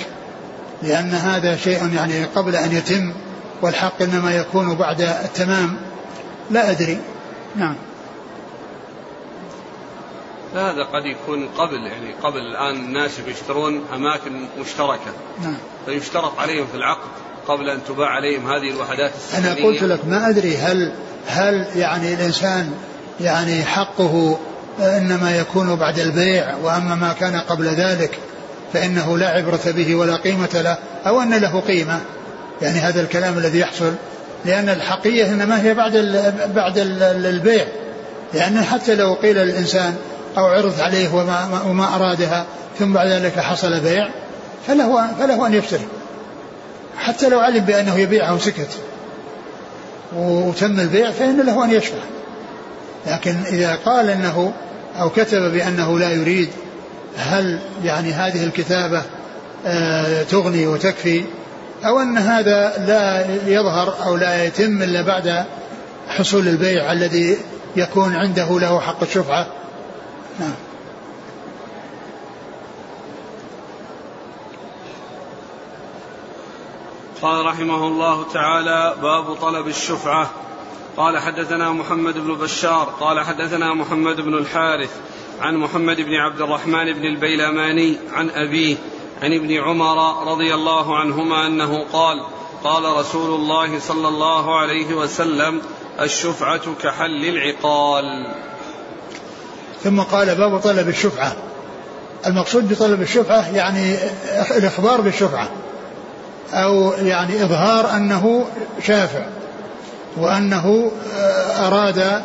S2: لأن هذا شيء يعني قبل أن يتم والحق إنما يكون بعد التمام. لا أدري. نعم.
S1: هذا قد يكون قبل يعني قبل الآن الناس يشترون أماكن مشتركة.
S2: نعم.
S1: فيشترط عليهم في العقد قبل أن تباع عليهم هذه الوحدات
S2: السكنية أنا قلت لك ما أدري هل هل يعني الإنسان يعني حقه إنما يكون بعد البيع وأما ما كان قبل ذلك فإنه لا عبرة به ولا قيمة له أو أن له قيمة. يعني هذا الكلام الذي يحصل لأن الحقية إنما هي بعد بعد البيع. لأن حتى لو قيل للإنسان أو عرض عليه وما, وما أرادها ثم بعد ذلك حصل بيع فله فله أن يشتري حتى لو علم بأنه يبيعها وسكت وتم البيع فإن له أن يشفع. لكن إذا قال أنه أو كتب بأنه لا يريد هل يعني هذه الكتابة آه، تغني وتكفي؟ أو أن هذا لا يظهر أو لا يتم إلا بعد حصول البيع الذي يكون عنده له حق الشفعة. نعم.
S1: قال رحمه الله تعالى باب طلب الشفعة. قال حدثنا محمد بن بشار قال حدثنا محمد بن الحارث عن محمد بن عبد الرحمن بن البيلماني عن أبيه عن ابن عمر رضي الله عنهما أنه قال قال رسول الله صلى الله عليه وسلم الشفعة كحل العقال.
S2: ثم قال باب طلب الشفعة. المقصود بطلب الشفعة يعني الإخبار بالشفعة أو يعني إظهار أنه شافع وأنه آه، أراد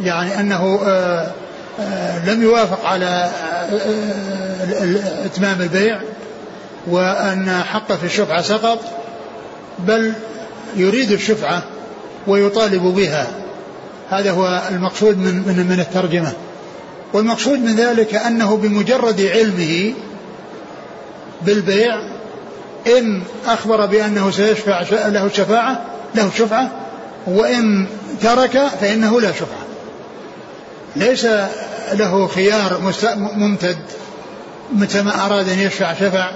S2: يعني أنه آه، آه، لم يوافق على إتمام البيع. وأن حقه في الشفعة سقط بل يريد الشفعة ويطالب بها. هذا هو المقصود من من من الترجمة. والمقصود من ذلك أنه بمجرد علمه بالبيع إن أخبر بأنه سيشفع له الشفاعة له الشفعة وإن ترك فإنه لا شفعة. ليس له خيار ممتد متى ما أراد أن يشفع شفع.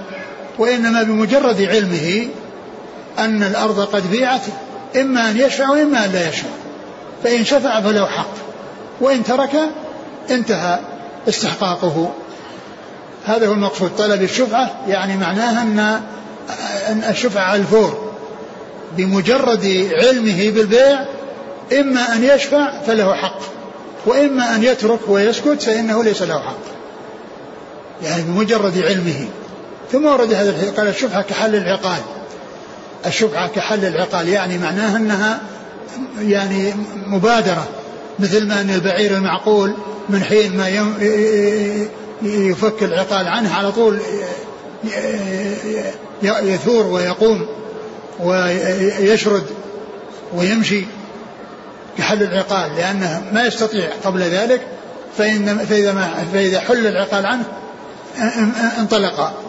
S2: وإنما بمجرد علمه أن الأرض قد بيعت إما أن يشفع وإما أن لا يشفع. فإن شفع فله حق وإن ترك انتهى استحقاقه. هذا هو المقصود. طلب الشفعة يعني معناها أن الشفعة على الفور. بمجرد علمه بالبيع إما أن يشفع فله حق وإما أن يترك ويسكت فإنه ليس له حق. يعني بمجرد علمه. ثم ورد هذا الحديث قال الشفعة كحل العقال. الشفعة كحل العقال يعني معناها أنها يعني مبادرة مثل ما أن البعير المعقول من حين ما يفك العقال عنه على طول يثور ويقوم ويشرد ويمشي كحل العقال لأنه ما يستطيع قبل ذلك فإن فإذا, ما فإذا حل العقال عنه انطلق.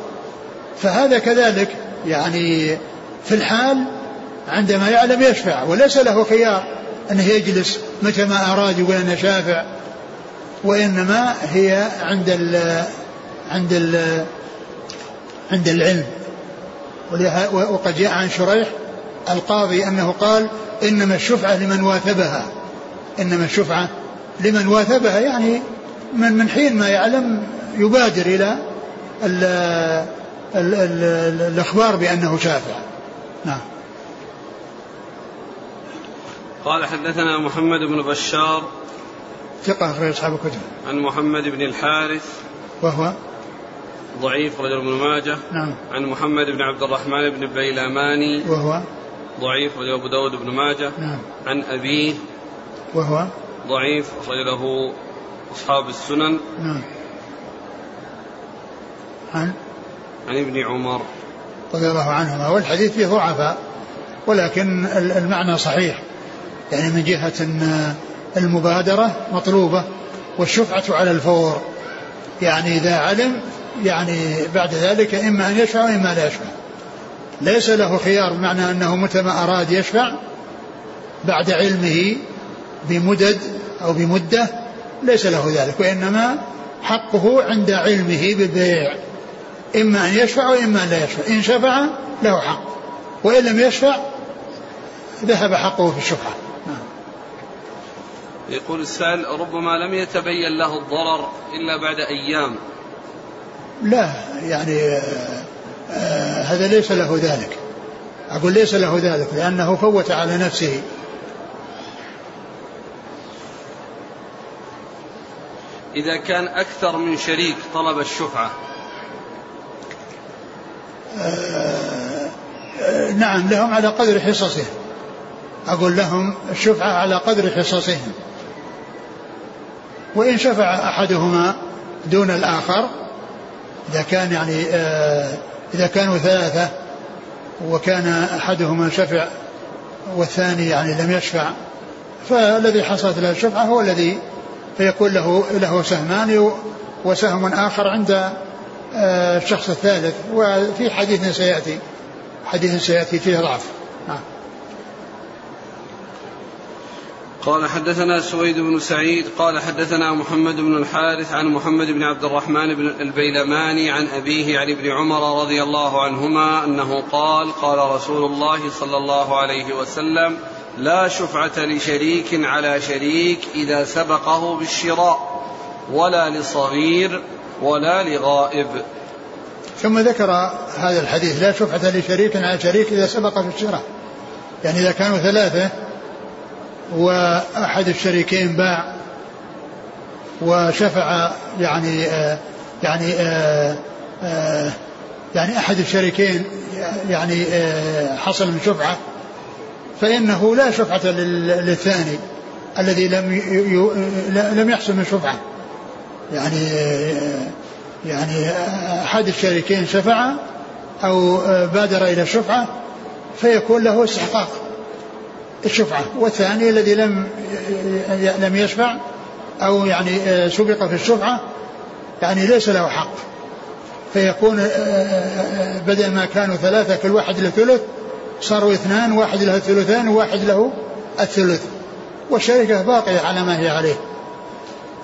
S2: فهذا كذلك يعني في الحال عندما يعلم يشفع وليس له خيار أنه يجلس متى ما أراد يقول أنا شافع وإنما هي عند ال عند ال عند العلم. وقد جاء عن شريح القاضي أنه قال إنما الشفعة لمن واثبها. إنما الشفعة لمن واثبها يعني من من حين ما يعلم يبادر إلى ال ال ال الإخبار بأنه شافع نعم.
S1: قال حدثنا محمد بن بشار
S2: ثقة أخرج أصحاب الكتب.
S1: عن محمد بن الحارث
S2: وهو
S1: ضعيف رجل ابن ماجه.
S2: نعم.
S1: عن محمد بن عبد الرحمن بن بيلاماني
S2: وهو
S1: ضعيف رجل أبو داود بن ماجه.
S2: نعم.
S1: عن أبيه
S2: وهو
S1: ضعيف رجله أصحاب السنن.
S2: نعم. عن
S1: عن ابن عمر.
S2: رضي الله عنهما. والحديث فيه ضعفاء ولكن المعنى صحيح. يعني من جهة أن المبادرة مطلوبة والشفعة على الفور. يعني إذا علم يعني بعد ذلك إما أن يشفع وإما لا يشفع. ليس له خيار بمعنى أنه متى ما أراد يشفع بعد علمه بمدد أو بمدة ليس له ذلك وإنما حقه عند علمه بالبيع. إما أن يشفع وإما أن لا يشفع. إن شفع له حق. وإن لم يشفع ذهب حقه في الشفعة. نعم.
S1: يقول السائل ربما لم يتبين له الضرر إلا بعد أيام.
S2: لا يعني آه آه هذا ليس له ذلك. أقول ليس له ذلك لأنه فوت على نفسه.
S1: إذا كان أكثر من شريك طلب الشفعة
S2: نعم لهم على قدر حصصهم. أقول لهم الشفعة على قدر حصصهم. وإن شفع أحدهما دون الآخر إذا كان يعني آه إذا كانوا ثلاثة وكان أحدهما شفع والثاني يعني لم يشفع فالذي حصلت له الشفعة هو الذي فيكون له له سهمان وسهم آخر عند آه، الشخص الثالث وفي حديث سيأتي حديث سيأتي فيه ضعف. نعم.
S1: قال حدثنا سويد بن سعيد قال حدثنا محمد بن الحارث عن محمد بن عبد الرحمن بن البيلماني عن أبيه عن ابن عمر رضي الله عنهما أنه قال قال رسول الله صلى الله عليه وسلم لا شفعة لشريك على شريك إذا سبقه بالشراء ولا لصغير ولا لغائب.
S2: ثم ذكر هذا الحديث لا شفعة لشريك على شريك إذا سبق في الشراء يعني إذا كانوا ثلاثة وأحد الشريكين باع وشفع يعني آه يعني آه آه يعني أحد الشريكين يعني آه حصل من شفعة فإنه لا شفعة للثاني الذي لم لم يحصل من شفعة. يعني يعني أحد الشريكين شفع أو بادر إلى الشفعة فيكون له استحقاق الشفعة. والثاني الذي لم لم يشفع أو يعني سبق في الشفعة يعني ليس له حق. فيكون بدل ما كانوا ثلاثة كل واحد له ثلث صاروا اثنان واحد له الثلثان وواحد له الثلث. والشركة باقية على ما هي عليه.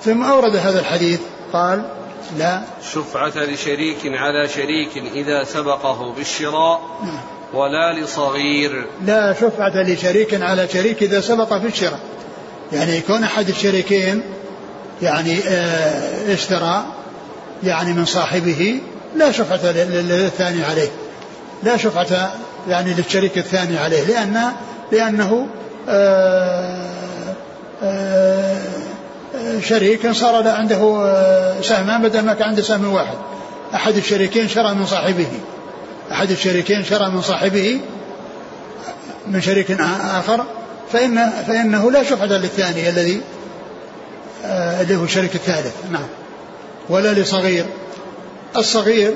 S2: ثم أورد هذا الحديث قال لا.
S1: شفعة لشريك على شريك إذا سبقه بالشراء ولا لصغير.
S2: لا شفعة لشريك على شريك إذا سبق في الشراء. يعني يكون أحد الشريكين يعني آه، اشترى يعني من صاحبه لا شفعة للثاني عليه. لا شفعة يعني للشريك الثاني عليه لأن لأنه آه، آه، شريك صار عنده سهمان بدل ما كان عنده سهم واحد. أحد الشريكين شرى من صاحبه. أحد الشريكين شرى من صاحبه من شريك آخر. فإن فإنه لا شفعة للثاني الذي آه، اللي هو الشريك الثالث. نعم. ولا لصغير. الصغير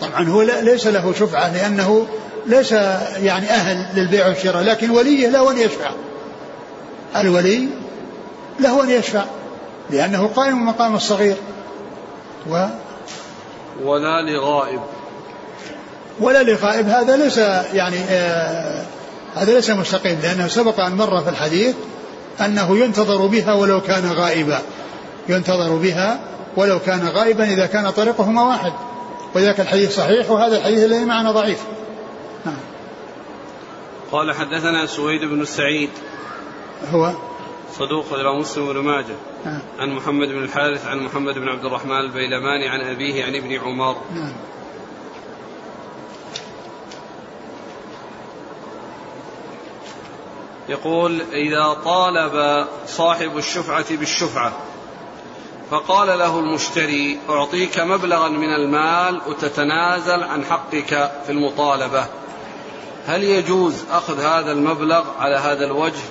S2: طبعا هو ليس له شفعة لأنه ليس يعني أهل للبيع والشراء لكن وليه له أن يشفع الولي له أن يشفع لأنه قائم مقام الصغير. و
S1: ولا لغائب.
S2: ولا لغائب هذا ليس يعني آه هذا ليس مستقيم لأنه سبق أن مر في الحديث أنه ينتظر بها ولو كان غائبا. ينتظر بها ولو كان غائبا إذا كان طريقهما واحد. وذاك الحديث صحيح وهذا الحديث الذي معنا ضعيف. نعم.
S1: قال حدثنا سويد بن سعيد.
S2: هو
S1: صدوق إلى مسلم بن ماجه نعم. عن محمد بن الحارث عن محمد بن عبد الرحمن البيلماني عن أبيه عن ابن عمر نعم. يقول إذا طالب صاحب الشفعة بالشفعة فقال له المشتري أعطيك مبلغا من المال وتتنازل عن حقك في المطالبة هل يجوز أخذ هذا المبلغ على هذا الوجه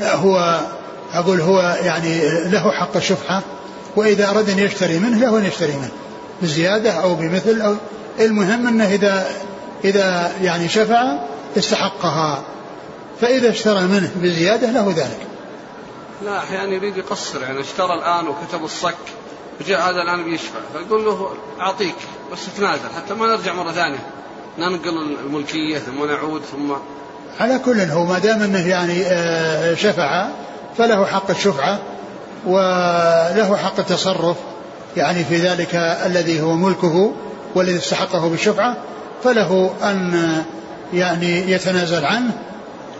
S2: هو أقول هو يعني له حق الشفعة وإذا أراد أن يشتري منه له أن يشتري منه بزيادة أو بمثل أو المهم أنه إذا إذا يعني شفع استحقها فإذا اشترى منه بزيادة له ذلك.
S1: لا أحيانا يريد يقصر يعني اشترى الآن وكتب الصك وجاء هذا الآن بيشفع فيقول له أعطيك بس تنازل حتى ما نرجع مرة ثانية ننقل الملكية ثم نعود ثم
S2: على كل هو ما دام إنه يعني آه، شفع فله حق الشفعة وله حق التصرف يعني في ذلك الذي هو ملكه والذي استحقه بالشفعة فله أن يعني يتنازل عنه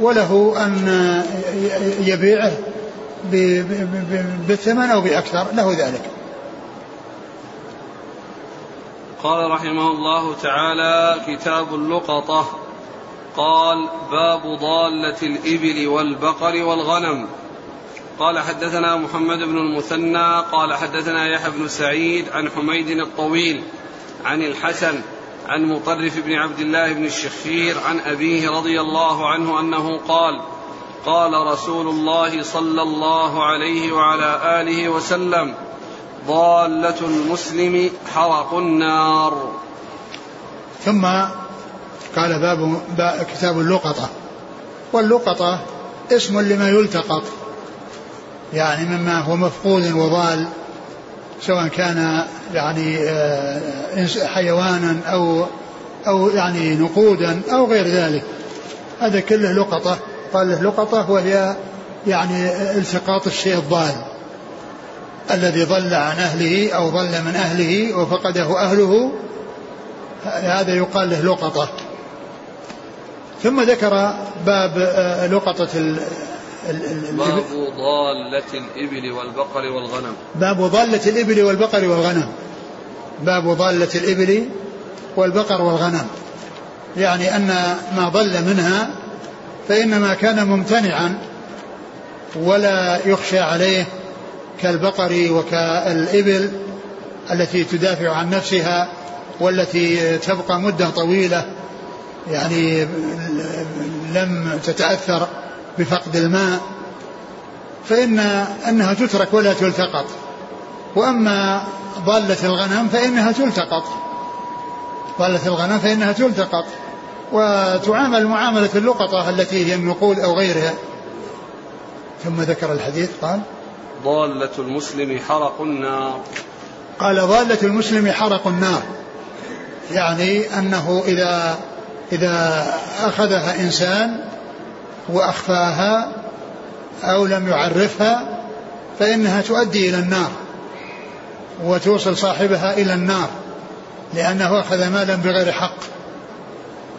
S2: وله أن يبيعه بالثمن أو بأكثر له ذلك.
S1: قال رحمه الله تعالى كتاب اللقطة. قال باب ضالة الإبل والبقر والغنم. قال حدثنا محمد بن المثنى قال حدثنا يحيى بن سعيد عن حميد الطويل عن الحسن عن مطرف بن عبد الله بن الشخير عن أبيه رضي الله عنه أنه قال قال رسول الله صلى الله عليه وعلى آله وسلم ضالة المسلم حرق النار.
S2: ثم قال باب, كتاب اللقطة. واللقطة اسم لما يلتقط يعني مما هو مفقود وضال سواء كان يعني آه، حيوانا أو أو يعني نقودا أو غير ذلك. هذا كله لقطة. قال له لقطة وهي يعني التقاط الشيء الضال الذي ضل عن أهله أو ضل من أهله وفقده أهله. هذا يقال له لقطة. ثم ذكر باب آه، لقطه
S1: باب ضالة الإبل والبقر والغنم.
S2: باب ضالة الإبل والبقر والغنم. باب ضالة الإبل والبقر والغنم. يعني أن ما ضل منها فإنما كان ممتنعا ولا يخشى عليه كالبقر وكالإبل التي تدافع عن نفسها والتي تبقى مدة طويلة. يعني لم تتأثر بفقد الماء فإن أنها تترك ولا تلتقط. وأما ضالة الغنم فإنها تلتقط. ضالة الغنم فإنها تلتقط. وتعامل معاملة اللقطة التي هي النقود أو غيرها. ثم ذكر الحديث قال
S1: ضالة المسلم حرق النار.
S2: قال ضالة المسلم حرق النار. يعني أنه إذا إذا أخذها إنسان وأخفاها أو لم يعرفها فإنها تؤدي إلى النار وتوصل صاحبها إلى النار لأنه أخذ مالا بغير حق.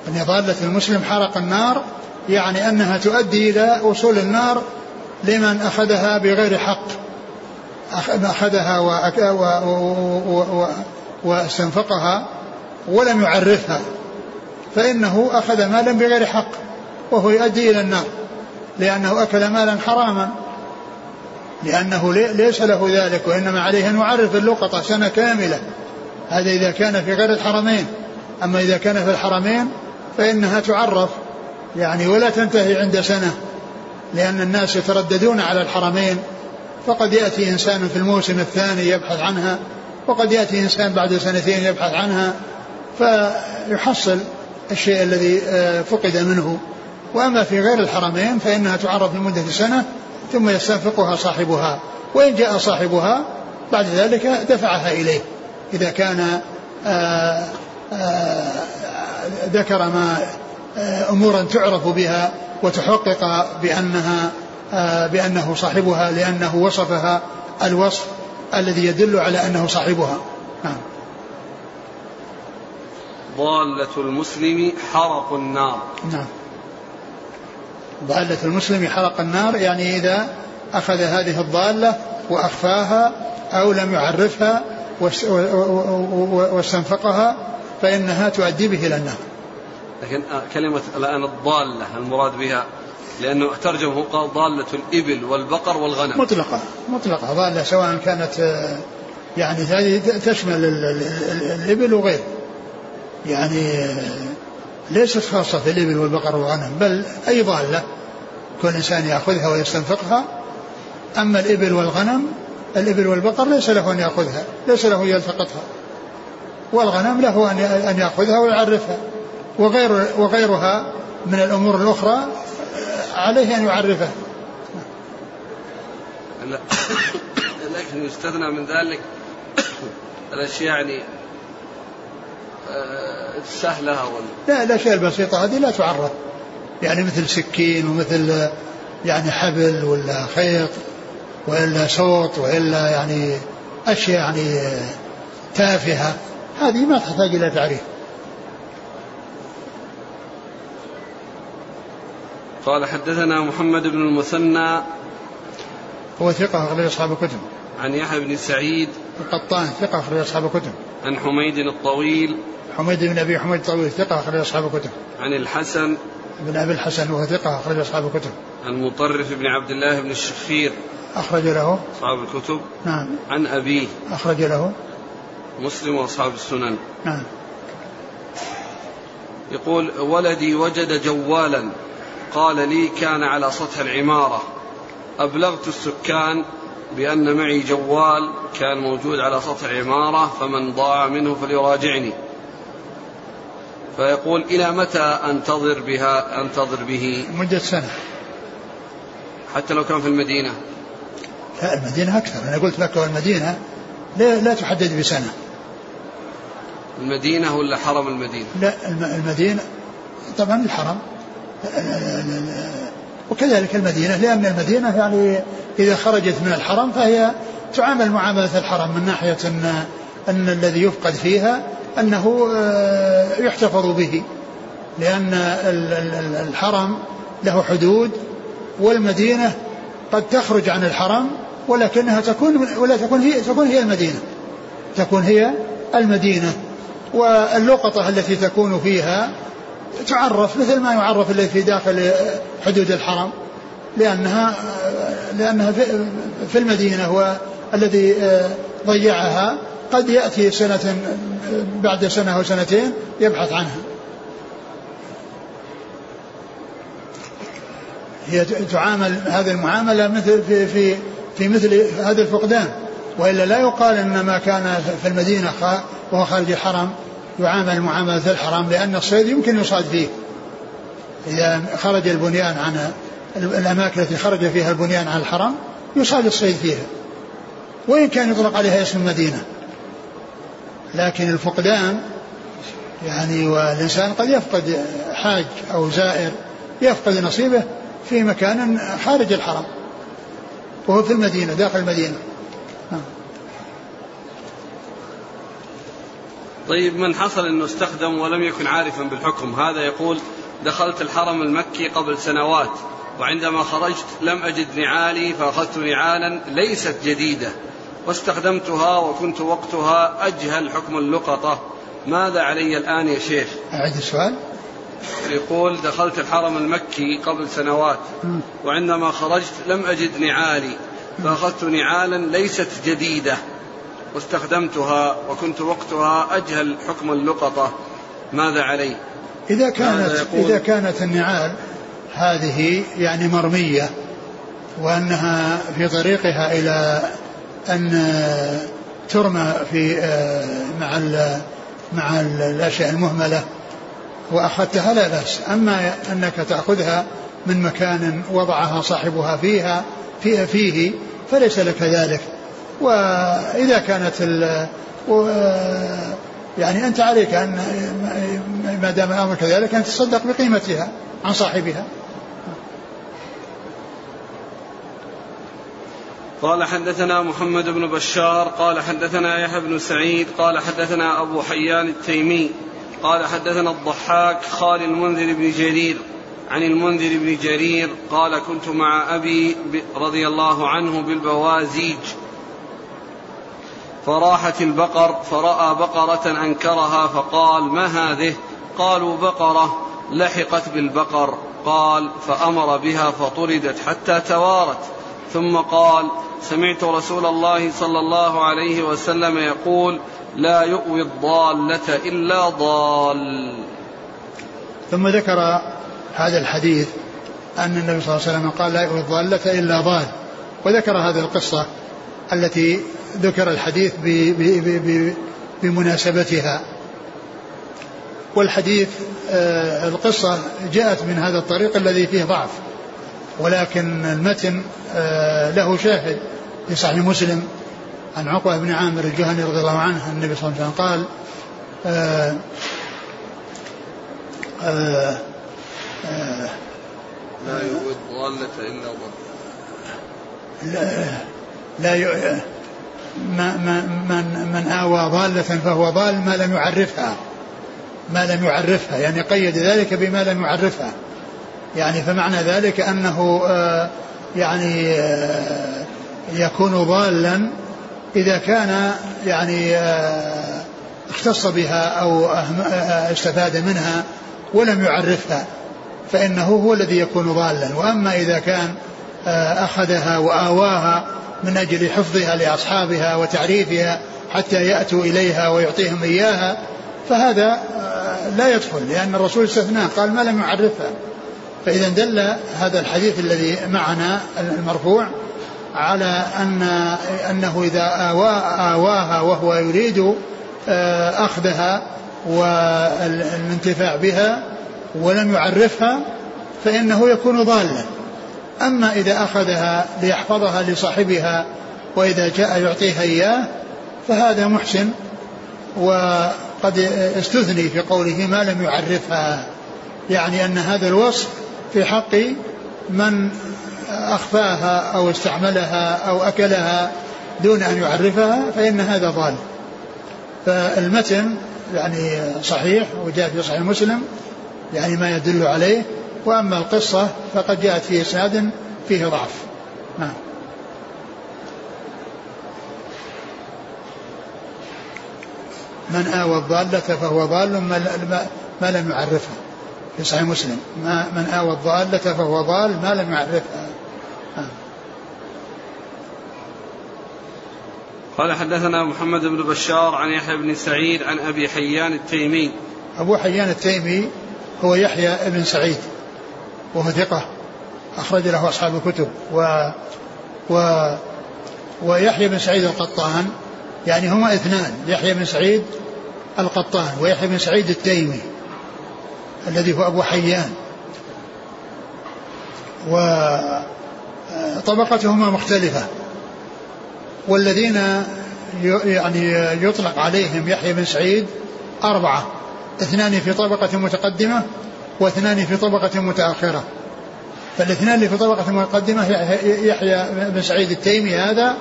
S2: أن ضالة المسلم حرق النار يعني أنها تؤدي إلى وصول النار لمن أخذها بغير حق. أخذها وأستنفقها ولم يعرفها. فإنه أخذ مالا بغير حق وهو يؤدي إلى النار لأنه أكل مالا حراما. لأنه ليس له ذلك وإنما عليه أن يعرف اللقطة سنة كاملة. هذا إذا كان في غير الحرمين. أما إذا كان في الحرمين فإنها تعرف يعني ولا تنتهي عند سنة. لأن الناس يترددون على الحرمين فقد يأتي إنسان في الموسم الثاني يبحث عنها وقد يأتي إنسان بعد سنتين يبحث عنها فيحصل الشيء الذي آه، فقد منه. وأما في غير الحرمين فإنها تعرف لمدة سنة ثم يستنفقها صاحبها. وإن جاء صاحبها بعد ذلك دفعها إليه. إذا كان آه، آه، ذكر ما أمورا تعرف بها وتحقق بأنها بأنه صاحبها لأنه وصفها الوصف الذي يدل على أنه صاحبها. نعم.
S1: ضالة المسلم حرق النار.
S2: نعم. ضالة المسلم حرق النار يعني إذا أخذ هذه الضالة وأخفاها أو لم يعرفها واستنفقها فإنها تؤدي به إلى النار.
S1: لكن آه، كلمة الآن الضالة المراد بها لأنه ترجمه قال ضالة الإبل والبقر والغنم.
S2: مطلقة مطلقة ضالة سواء كانت آه، يعني هذه تشمل الإبل وغيره. يعني ليست خاصة في الإبل والبقر والغنم بل أي ضالة كل إنسان يأخذها ويستنفقها. أما الإبل والغنم الإبل والبقر ليس له أن يأخذها ليس له أن يلتقطها. والغنم له أن يأخذها ويعرفها. وغير وغيرها من الأمور الأخرى عليه أن يعرفها.
S1: لكن *coughs* يستثنى من ذلك. *coughs* الأشياء يعني السهلة وال...
S2: لا الأشياء البسيطة هذه لا تعرف يعني مثل سكين ومثل يعني حبل ولا خيط وإلا صوت وإلا يعني أشياء يعني تافهة. هذه ما تحتاج إلى تعريف.
S1: قال حدثنا محمد بن المثنى
S2: هو ثقة أخرج أصحاب الكتب.
S1: عن يحيى بن سعيد
S2: القطان ثقة أخرج أصحاب الكتب.
S1: عن حميد الطويل
S2: حميد بن أبي حميد الطويل ثقة أخرج أصحاب الكتب.
S1: عن الحسن.
S2: بن أبي الحسن وهو ثقة أخرج أصحاب الكتب.
S1: عن مطرف بن عبد الله بن الشخير.
S2: أخرج له.
S1: أصحاب الكتب.
S2: نعم.
S1: عن أبيه.
S2: أخرج له.
S1: مسلم وأصحاب السنن.
S2: نعم.
S1: يقول ولدي وجد جوالا. قال لي كان على سطح العمارة. أبلغت السكان بأن معي جوال كان موجود على سطح العمارة فمن ضاع منه فليراجعني. فيقول إلى متى أنتظر بها أنتظر به؟
S2: مدة سنة.
S1: حتى لو كان في المدينة.
S2: لا المدينة أكثر. أنا قلت مكة والمدينة لا, لا تحدد بسنة.
S1: المدينة ولا حرم المدينة؟
S2: لا المدينة طبعا الحرم. وكذلك المدينة لأن المدينة يعني إذا خرجت من الحرم فهي تعامل معاملة الحرم من ناحية أن, أن الذي يفقد فيها أنه آه، يحتفظ به لأن الحرم له حدود والمدينة قد تخرج عن الحرم ولكنها تكون ولا تكون هي تكون هي المدينة. تكون هي المدينة. واللقطة التي تكون فيها تعرف مثل ما يعرف الذي في داخل حدود الحرم لأنها لأنها في المدينة والذي ضيعها قد يأتي سنة بعد سنة أو سنتين يبحث عنها هي تعامل هذه المعاملة مثل في في في مثل هذا الفقدان وإلا لا يقال إن ما كان في المدينة وهو خارج الحرم يعامل معاملة الحرم لأن الصيد يمكن يصاد فيه. إذا خرج البنيان عن الأماكن التي خرج فيها البنيان عن الحرم يصاد الصيد فيها. وإن كان يطلق عليها اسم المدينة. لكن الفقدان يعني والإنسان قد يفقد حاج أو زائر يفقد نصيبه في مكان خارج الحرم وهو في المدينة داخل المدينة نعم.
S1: طيب من حصل أنه استخدم ولم يكن عارفا بالحكم هذا يقول دخلت الحرم المكي قبل سنوات وعندما خرجت لم أجد نعالي فأخذت نعالا ليست جديدة واستخدمتها وكنت وقتها أجهل حكم اللقطة. ماذا علي الآن يا شيخ؟
S2: اعد السؤال.
S1: يقول دخلت الحرم المكي قبل سنوات وعندما خرجت لم أجد نعالي فأخذت نعالا ليست جديدة. واستخدمتها وكنت وقتها أجهل حكم اللقطة. ماذا علي؟
S2: إذا كانت إذا كانت النعال هذه يعني مرمية وأنها في طريقها إلى أن ترمى في آه، مع مع الأشياء المهملة وأخذتها لا بأس. أما أنك تأخذها من مكان وضعها صاحبها فيها فيه, فيه فليس لك ذلك. وإذا كانت ال يعني أنت عليك أن ما دام الأمر كذلك أن تصدق بقيمتها عن صاحبها.
S1: قال حدثنا محمد بن بشار قال حدثنا يحيى بن سعيد قال حدثنا أبو حيان التيمي قال حدثنا الضحاك خال المنذر بن جرير عن المنذر بن جرير قال كنت مع أبي رضي الله عنه بالبوازيج فراحت البقر فرأى بقرة أنكرها فقال ما هذه؟ قالوا بقرة لحقت بالبقر قال فأمر بها فطردت حتى توارت. ثم قال سمعت رسول الله صلى الله عليه وسلم يقول لا يؤوي الضالة إلا ضال.
S2: ثم ذكر هذا الحديث أن النبي صلى الله عليه وسلم قال لا يؤوي الضالة إلا ضال. وذكر هذه القصة التي ذكر الحديث بمناسبتها. والحديث آه، القصة جاءت من هذا الطريق الذي فيه ضعف. ولكن المتن آه، له شاهد في صحيح مسلم عن عقبة بن عامر الجهني رضي الله عنه النبي صلى الله عليه وسلم قال آآ
S1: آه، آآ آه، آآ لا يؤوي الضالة إلا ضل.
S2: لا لا ما من من آوى ضالة فهو ضال ما لم يعرفها ما لم يعرفها يعني قيد ذلك بما لم يعرفها. يعني فمعنى ذلك أنه يعني يكون ضالا إذا كان يعني آه، اختص بها أو آه، استفاد منها ولم يعرفها فإنه هو الذي يكون ضالا. وأما إذا كان آه، أخذها وآواها من أجل حفظها لأصحابها وتعريفها حتى يأتوا إليها ويعطيهم إياها فهذا آه، لا يدخل لأن الرسول استثناه قال ما لم يعرفها. فإذا دل هذا الحديث الذي معنا المرفوع على أن أنه إذا آوا آواها وهو يريد آه، أخذها والانتفاع بها ولم يعرفها فإنه يكون ضالا. أما إذا أخذها ليحفظها لصاحبها وإذا جاء يعطيها إياه فهذا محسن وقد استثني في قوله ما لم يعرفها يعني أن هذا الوصف في حق من أخفاها أو استعملها أو أكلها دون أن يعرفها فإن هذا ضال. فالمتن يعني صحيح وجاء في صحيح مسلم يعني ما يدل عليه وأما القصة فقد جاءت في إسناد فيه ضعف. نعم. من آوى الضالة فهو ضال ما لم يعرفها في صحيح مسلم. ما من آوى الضالة فهو ضال ما لم يعرفها
S1: قال حدثنا محمد بن بشار عن يحيى بن سعيد عن أبي حيان التيمي.
S2: أبو حيان التيمي هو يحيى بن سعيد وهو ثقة أخرج له أصحاب الكتب. و و ويحيى بن سعيد القطان يعني هما اثنان يحيى بن سعيد القطان ويحيى بن سعيد التيمي. الذي هو أبو حيان. وطبقتهما مختلفة. والذين يعني يطلق عليهم يحيى بن سعيد أربعة. اثنان في طبقة متقدمة واثنان في طبقة متأخرة. فالاثنان اللي في طبقة متقدمة يحيى بن سعيد التيمي هذا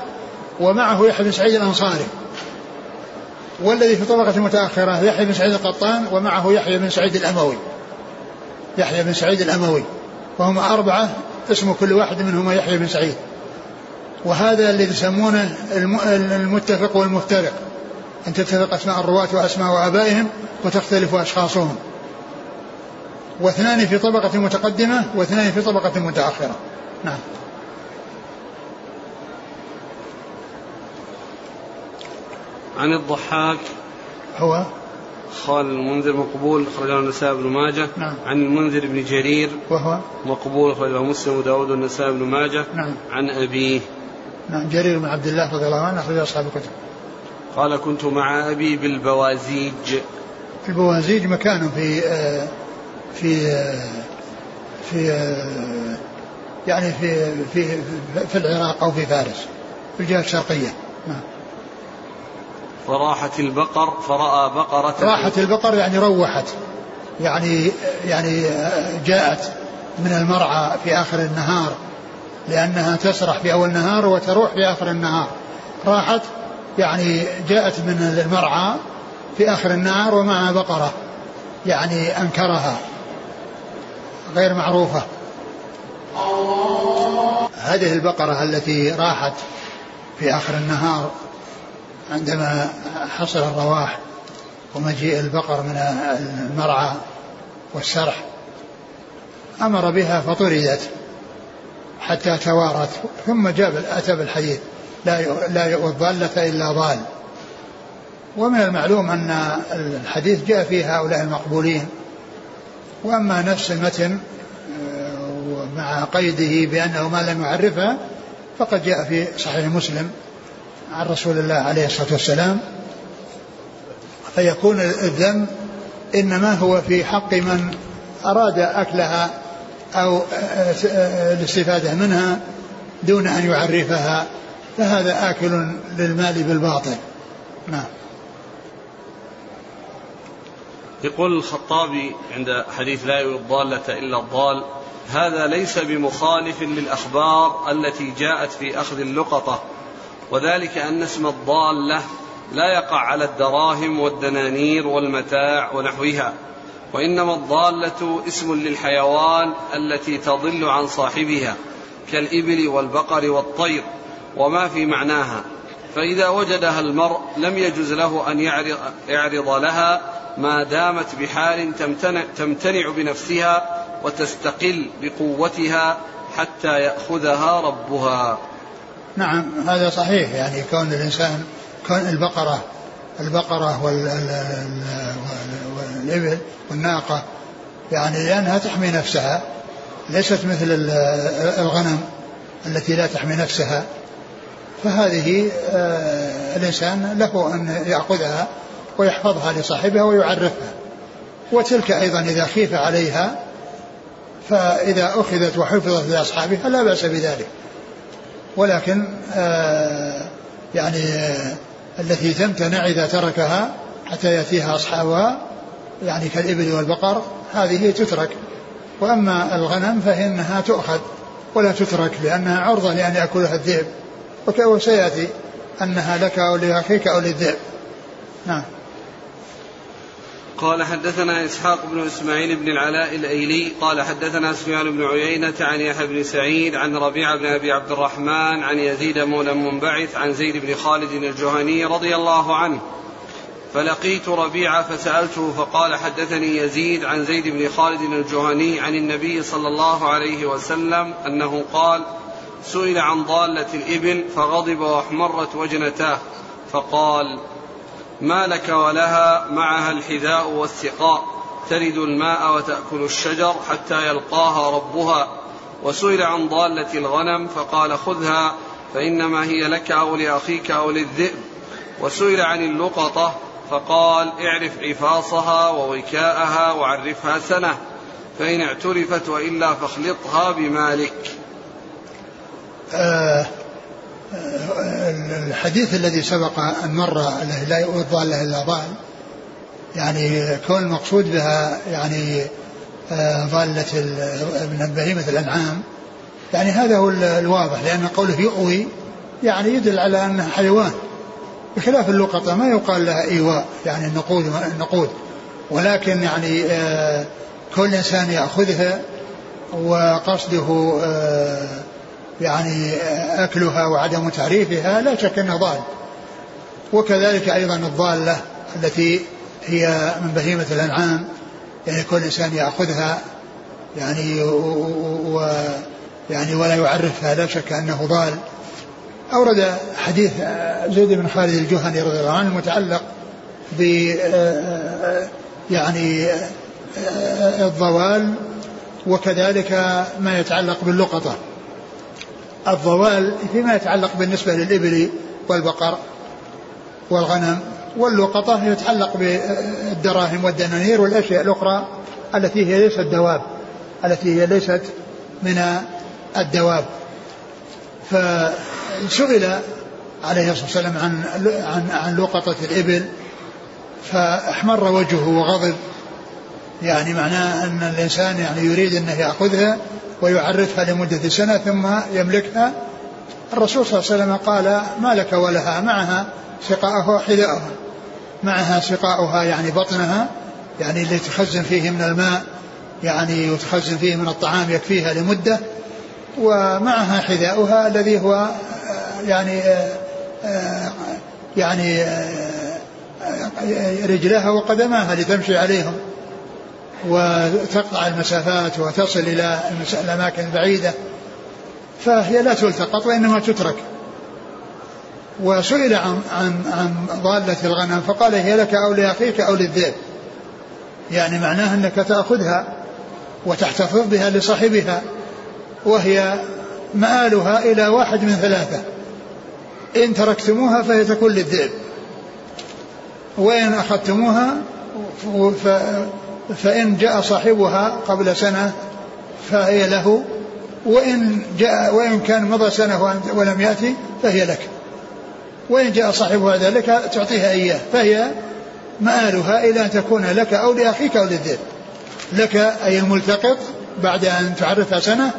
S2: ومعه يحيى بن سعيد الأنصاري. والذي في طبقة متأخرة يحيى بن سعيد القطان ومعه يحيى بن سعيد الأموي. يحيى بن سعيد الأموي. وهم أربعة اسم كل واحد منهما يحيى بن سعيد. وهذا الذي يسمونه المتفق والمفترق. أن تتفق أسماء الرواة وأسماء آبائهم وتختلف أشخاصهم. واثنان في طبقة متقدمة واثنان في طبقة متأخرة. نعم.
S1: عن الضحاك.
S2: هو؟
S1: خال المنذر مقبول أخرجه النسائي بن ماجه.
S2: نعم.
S1: عن المنذر بن جرير.
S2: وهو؟
S1: مقبول أخرجه مسلم وداود والنسائي بن ماجه.
S2: نعم.
S1: عن أبيه.
S2: نعم جرير بن عبد الله رضي الله عنه أخرج أصحاب الكتب.
S1: قال كنت مع أبي بالبوازيج.
S2: البوازيج مكان في آه، في آه، في آه، يعني في في في العراق أو في فارس في الجهة الشرقية. نعم.
S1: فراحت البقر فرأى بقرة.
S2: راحت البقر يعني روحت يعني يعني جاءت من المرعى في آخر النهار لأنها تسرح في أول النهار وتروح في آخر النهار. راحت يعني جاءت من المرعى في آخر النهار ومعها بقرة يعني أنكرها غير معروفة. هذه البقرة التي راحت في آخر النهار عندما حصل الرواح ومجيء البقر من المرعى والسرح أمر بها فطردت حتى توارت ثم جاب أتى بالحديث لا لا والضالة إلا ضال. ومن المعلوم أن الحديث جاء فيه هؤلاء المقبولين. وأما نفس المتن آه، مع قيده بأنه ما لم يعرفها فقد جاء في صحيح مسلم. عن رسول الله عليه الصلاة والسلام فيكون الذنب إنما هو في حق من أراد أكلها أو الاستفادة منها دون أن يعرفها فهذا آكل للمال بالباطل. نعم.
S1: يقول الخطابي عند حديث لا الضالة إلا الضال هذا ليس بمخالف للأخبار التي جاءت في أخذ اللقطة. وذلك أن اسم الضالة لا يقع على الدراهم والدنانير والمتاع ونحوها وإنما الضالة اسم للحيوان التي تضل عن صاحبها كالإبل والبقر والطير وما في معناها فإذا وجدها المرء لم يجز له أن يعرض لها ما دامت بحال تمتنع, بنفسها وتستقل بقوتها حتى يأخذها ربها.
S2: نعم هذا صحيح. يعني كون الإنسان كون البقرة البقرة والإبل والناقة يعني لأنها تحمي نفسها ليست مثل الغنم التي لا تحمي نفسها فهذه آه، الإنسان له أن يأخذها ويحفظها لصاحبها ويعرفها. وتلك أيضا إذا خيف عليها فإذا أخذت وحفظت لأصحابها لا بأس بذلك. ولكن آه، يعني آه، التي تمتنع إذا تركها حتى يأتيها أصحابها يعني كالإبل والبقر هذه تترك. وأما الغنم فإنها تؤخذ ولا تترك لأنها عرضة لأن يأكلها الذئب. وسيأتي أنها لك أو لأخيك أو للذئب. نعم.
S1: قال حدثنا إسحاق بن إسماعيل بن العلاء الأيلي قال حدثنا سفيان بن عيينة عن يحيى بن سعيد عن ربيعه بن أبي عبد الرحمن عن يزيد مولى منبعث عن زيد بن خالد الجهني رضي الله عنه. فلقيت ربيعه فسألته فقال حدثني يزيد عن زيد بن خالد الجهني عن النبي صلى الله عليه وسلم أنه قال سئل عن ضالة الإبل فغضب وأحمرت وجنتاه. فقال ما لك ولها معها الحذاء والسقاء ترد الماء وتأكل الشجر حتى يلقاها ربها. وسئل عن ضالة الغنم فقال خذها فإنما هي لك أو لأخيك أو للذئب. وسئل عن اللقطة فقال اعرف عفاصها ووكاءها وعرفها سنة فإن اعترفت وإلا فاخلطها بمالك.
S2: آه الحديث الذي سبق أن مر لا له إلا ضال. يعني كون المقصود بها يعني آه، ضالة من بهيمة الأنعام. يعني هذا هو الواضح لأن قوله يؤوي يعني يدل على أنها حيوان. بخلاف اللقطة ما يقال لها إيواء يعني النقود النقود. ولكن يعني آه، كل إنسان يأخذها وقصده آه يعني أكلها وعدم تعريفها لا شك أنه ضال. وكذلك أيضا الضالة التي هي من بهيمة الأنعام يعني كل إنسان يأخذها يعني و يعني ولا يعرفها لا شك أنه ضال. أورد حديث زيد بن خالد الجهني رضي الله عنه المتعلق ب يعني الضوال وكذلك ما يتعلق باللقطة. الضوال فيما يتعلق بالنسبة للإبل والبقر والغنم واللقطة يتعلق بالدراهم والدنانير والأشياء الأخرى التي هي ليست دواب التي هي ليست من الدواب. فسئل عليه الصلاة والسلام عن عن عن لقطة الإبل فأحمر وجهه وغضب. يعني معناه أن الإنسان يعني يريد أنه يأخذها ويعرفها لمدة سنة ثم يملكها. الرسول صلى الله عليه وسلم قال ما لك ولها؟ معها سقاؤها وحذاؤها. معها سقاؤها يعني بطنها يعني اللي تخزن فيه من الماء يعني وتخزن فيه من الطعام يكفيها لمدة. ومعها حذاؤها الذي هو يعني يعني رجلها وقدماها لتمشي عليهم. وتقطع المسافات وتصل إلى الأماكن البعيدة فهي لا تلتقط وإنما تترك. وسئل عن عن عن ضالة الغنم فقال هي لك أو لأخيك أو للذئب. يعني معناه أنك تأخذها وتحتفظ بها لصاحبها وهي مآلها إلى واحد من ثلاثة. إن تركتموها فهي تكون للذئب. وإن أخذتموها فإن جاء صاحبها قبل سنة فهي له وإن جاء وإن كان مضى سنة ولم يأتي فهي لك. وإن جاء صاحبها ذلك تعطيها إياه فهي مآلها إلى أن تكون لك أو لأخيك أو للذئب. لك أي الملتقط بعد أن تعرفها سنة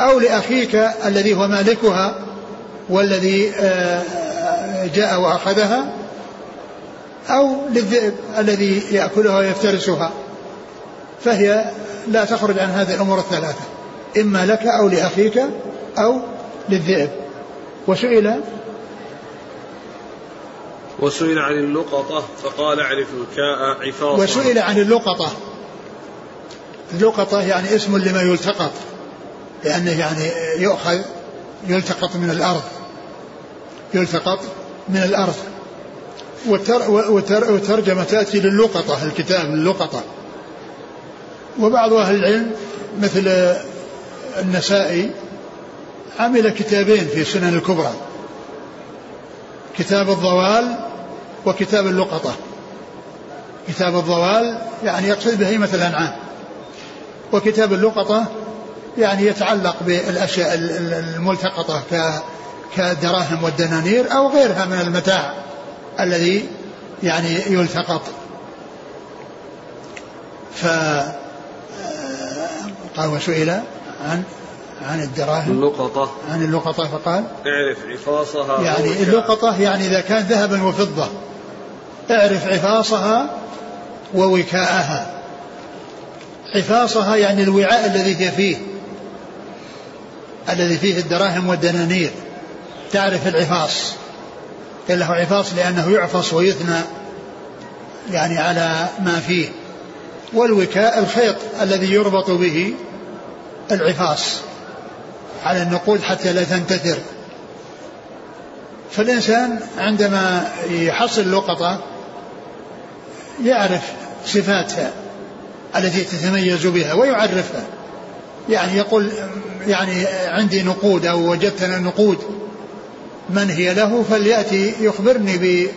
S2: أو لأخيك الذي هو مالكها والذي آه، جاء وأخذها أو للذئب الذي يأكلها ويفترسها. فهي لا تخرج عن هذه الأمور الثلاثة إما لك أو لأخيك أو للذئب. وسئل
S1: وسئل عن اللقطة فقال أعرف الكاء عفاصا.
S2: وسئل عن اللقطة. اللقطة يعني اسم لما يلتقط لأنه يعني يؤخذ يلتقط من الأرض. يلتقط من الأرض. والترجمة تأتي للقطة الكتاب اللقطة. وبعض أهل العلم مثل النسائي عمل كتابين في سنن الكبرى كتاب الضوال وكتاب اللقطة. كتاب الضوال يعني يقصد بهيمة الأنعام وكتاب اللقطة يعني يتعلق بالأشياء الملتقطة كالدراهم والدنانير أو غيرها من المتاع الذي يعني يلتقط. ف قال وسئل عن عن الدراهم.
S1: اللقطة.
S2: عن اللقطة فقال
S1: اعرف عفاصها.
S2: يعني اللقطة يعني إذا كان ذهبا وفضة. اعرف عفاصها ووكاءها. عفاصها يعني الوعاء الذي هي فيه. الذي فيه الدراهم والدنانير. تعرف العفاص. قال له عفاص لأنه يعفص ويثنى يعني على ما فيه. والوكاء الخيط الذي يربط به العفاص على النقود حتى لا تنتثر. فالإنسان عندما يحصل لقطة يعرف صفاتها التي تتميز بها ويعرفها. يعني يقول يعني عندي نقود أو وجدت نقود من هي له فليأتي يخبرني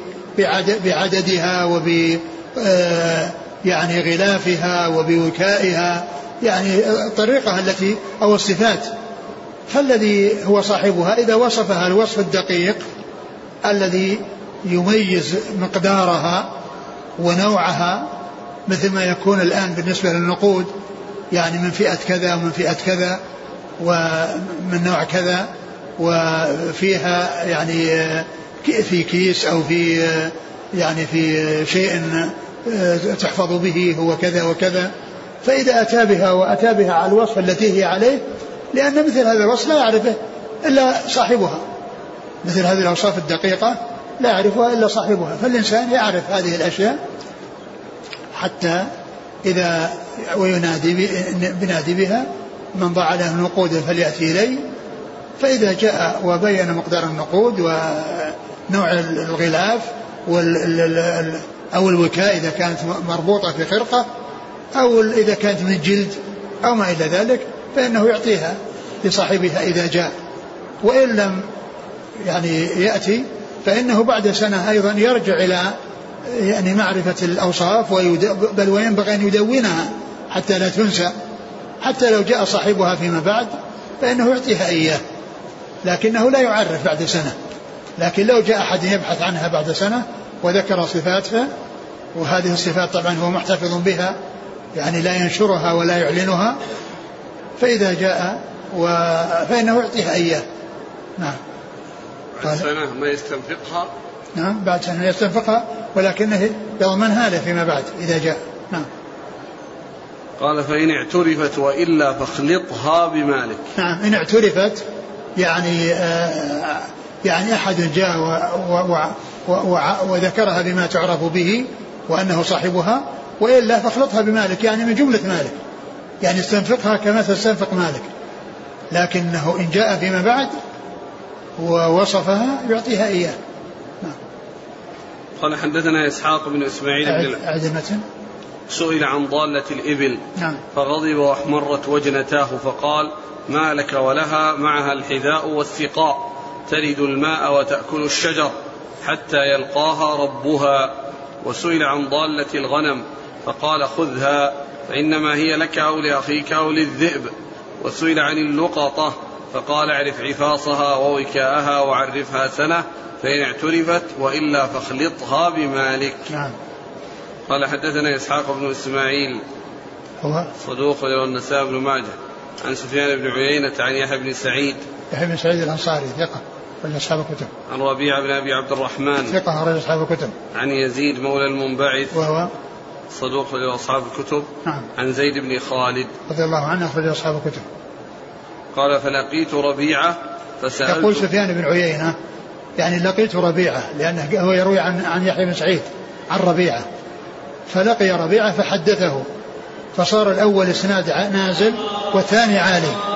S2: بعددها وب آه، يعني غلافها وبوكائها يعني الطريقة التي أو الصفات. فالذي هو صاحبها إذا وصفها الوصف الدقيق الذي يميز مقدارها ونوعها مثل ما يكون الآن بالنسبة للنقود يعني من فئة كذا ومن فئة كذا ومن نوع كذا وفيها يعني في كيس أو في يعني في شيء تحفظ به هو كذا وكذا. فإذا أتى بها وأتى بها على الوصف التي هي عليه لأن مثل هذا الوصف لا يعرفه إلا صاحبها. مثل هذه الأوصاف الدقيقة لا يعرفها إلا صاحبها. فالإنسان يعرف هذه الأشياء حتى إذا وينادي بنادي بها من ضاع له نقود فليأتي إلي فإذا جاء وبين مقدار النقود ونوع الغلاف وال أو الوكاء إذا كانت مربوطة في خرقة أو إذا كانت من جلد أو ما إلى ذلك فإنه يعطيها لصاحبها إذا جاء. وإن لم يعني يأتي فإنه بعد سنة أيضا يرجع إلى يعني معرفة الأوصاف بل وينبغي أن يدونها حتى لا تنسى. حتى لو جاء صاحبها فيما بعد فإنه يعطيها إياه. لكنه لا يعرف بعد سنة. لكن لو جاء أحد يبحث عنها بعد سنة وذكر صفاتها وهذه الصفات طبعا هو محتفظ بها يعني لا ينشرها ولا يعلنها. فإذا جاء و... فإنه يعطيها إياه. نعم.
S1: بعد سنة ما يستنفقها.
S2: نعم بعد سنة يستنفقها ولكنه يضمنها له فيما بعد إذا جاء. نعم.
S1: قال فإن اعترفت وإلا فاخلطها بمالك.
S2: نعم إن اعترفت يعني آه يعني أحد جاء و و و وذكرها بما تعرف به وأنه صاحبها وإلا فاخلطها بمالك يعني من جملة مالك. يعني استنفقها كما تستنفق مالك. لكنه إن جاء فيما بعد ووصفها يعطيها إياه. نعم.
S1: قال حدثنا إسحاق بن إسماعيل بن
S2: أعد المتن
S1: سئل عن ضالة الإبل.
S2: نعم.
S1: فغضب وأحمرت وجنتاه فقال ما لك ولها معها الحذاء والثقاء. ترد الماء وتأكل الشجر. حتى يلقاها ربها وسئل عن ضالة الغنم فقال خذها فإنما هي لك أو لأخيك أو للذئب. وسئل عن اللقطة فقال اعرف عفاصها ووكاءها وعرفها سنة فإن اعترفت وإلا فاخلطها بمالك.
S2: نعم.
S1: قال حدثنا إسحاق بن إسماعيل
S2: هو
S1: صدوق والنساء بن ماجه عن سفيان بن عيينة عن يحيى بن سعيد.
S2: يحيى بن سعيد الأنصاري ثقة. رجل أصحاب الكتب.
S1: عن ربيعة بن أبي عبد الرحمن.
S2: ثقة رجل أصحاب الكتب.
S1: عن يزيد مولى المنبعث.
S2: وهو
S1: صدوق رجل أصحاب الكتب.
S2: نعم.
S1: عن زيد بن خالد.
S2: رضي الله عنه أخرج أصحاب الكتب.
S1: قال فلقيت ربيعة فسألت
S2: يقول سفيان بن عيينة يعني لقيت ربيعة لأنه هو يروي عن عن يحيى بن سعيد عن ربيعة فلقي ربيعة فحدثه فصار الأول إسناد نازل والثاني عالي